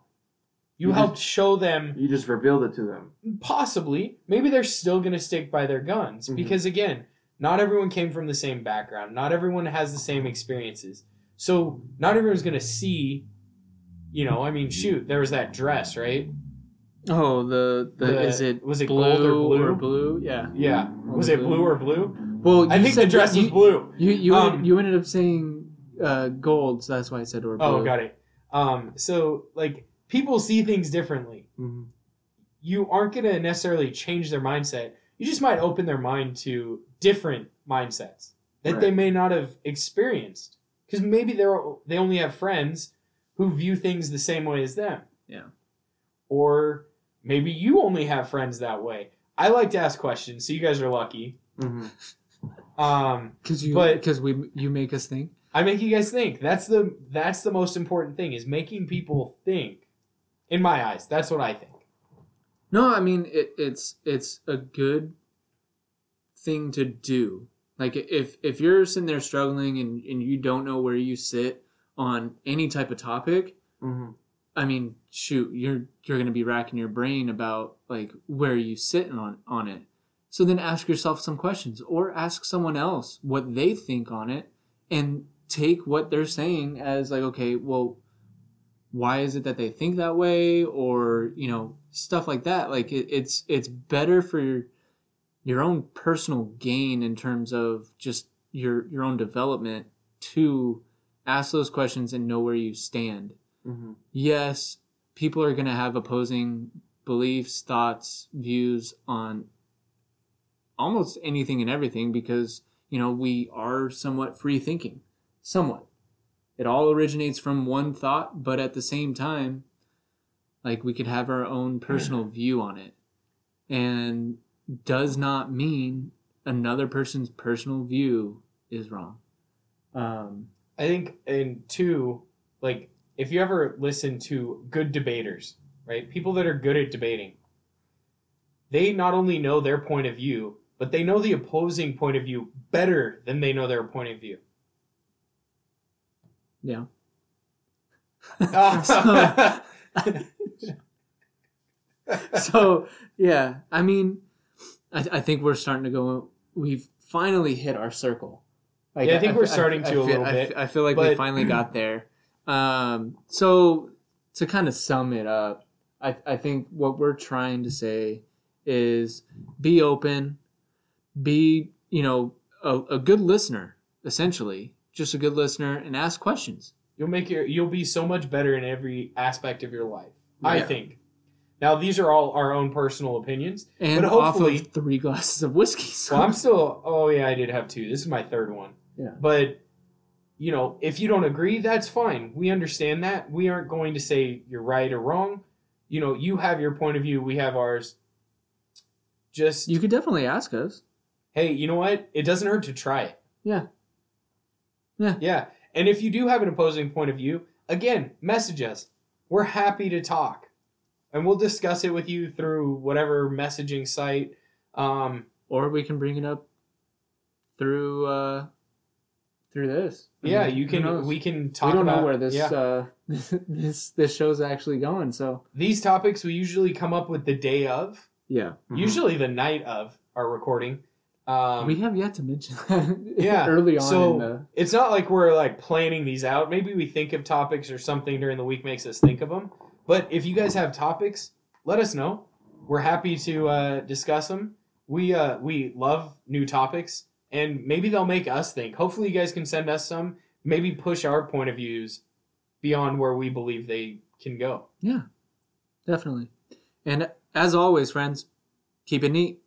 You, You helped show them You just revealed it to them. possibly. Maybe they're still going to stick by their guns. Mhm. because again not everyone came from the same background. Not everyone has the same experiences so not everyone's going to see you know i mean shoot there was that dress right Oh, the the, The- is it was it blue gold or blue? or blue? Yeah. yeah was it blue or blue Well, i think the dress you, was blue You you Um, you ended up saying uh, gold, so that's why I said or blue. oh got it um so like people see things differently Mm-hmm. you aren't going to necessarily change their mindset. You just might open their mind to different mindsets that they may not have experienced because maybe they're they only have friends who view things the same way as them. Yeah. Or maybe you only have friends that way. I like to ask questions, so you guys are lucky. Mm-hmm. Um, Because you because we you make us think. I make you guys think. That's the that's the most important thing is making people think. In my eyes, that's what I think. No, I mean it, it's it's a good thing to do. Like if if you're sitting there struggling and, and you don't know where you sit on any type of topic, Mm-hmm. I mean, shoot, you're you're gonna be racking your brain about like where you sit on on it. So then ask yourself some questions or ask someone else what they think on it and take what they're saying as like, okay, well, why is it that they think that way? Or, you know, stuff like that. Like it, it's it's better for your own personal gain in terms of just your your own development to ask those questions and know where you stand Mm-hmm. yes, people are going to have opposing beliefs, thoughts, views on almost anything and everything because, you know, we are somewhat free thinking. Somewhat. It all originates from one thought, but at the same time, like we could have our own personal view on it. And does not mean another person's personal view is wrong. Um, I think, and two, like if you ever listen to good debaters, right? People that are good at debating, they not only know their point of view, but they know the opposing point of view better than they know their point of view. yeah. so yeah i mean I, I think we're starting to go we've finally hit our circle Like, Yeah, I think we're f- starting to a feel, little I bit, I feel like we finally got there. Um, so to kind of sum it up, I, I think what we're trying to say is be open, be you know a, a good listener, essentially, just a good listener, and ask questions. You'll make your you'll be so much better in every aspect of your life. I think. Now these are all our own personal opinions. And But off hopefully- of three glasses of whiskey. So. Well, I'm still. Oh yeah, I did have two. This is my third one. Yeah. But you know, if you don't agree, that's fine. We understand that. We aren't going to say you're right or wrong. You know, you have your point of view. We have ours. Just you could definitely ask us. hey, you know what? It doesn't hurt to try it. Yeah. Yeah. Yeah. And if you do have an opposing point of view, again, message us. We're happy to talk. And we'll discuss it with you through whatever messaging site. Um, or we can bring it up through uh through this. I yeah, mean, you can we can talk we don't about know where this yeah. uh this this show's actually going. So These topics we usually come up with the day of, yeah, Mhm. usually the night of our recording. Um, we have yet to mention that Yeah, early on so- in the it's not like we're like planning these out. Maybe we think of topics or something during the week makes us think of them. But if you guys have topics, let us know. We're happy to uh, discuss them. We uh, we love new topics, and maybe they'll make us think. Hopefully, you guys can send us some. Maybe push our point of views beyond where we believe they can go. yeah, definitely. And as always, friends, keep it neat.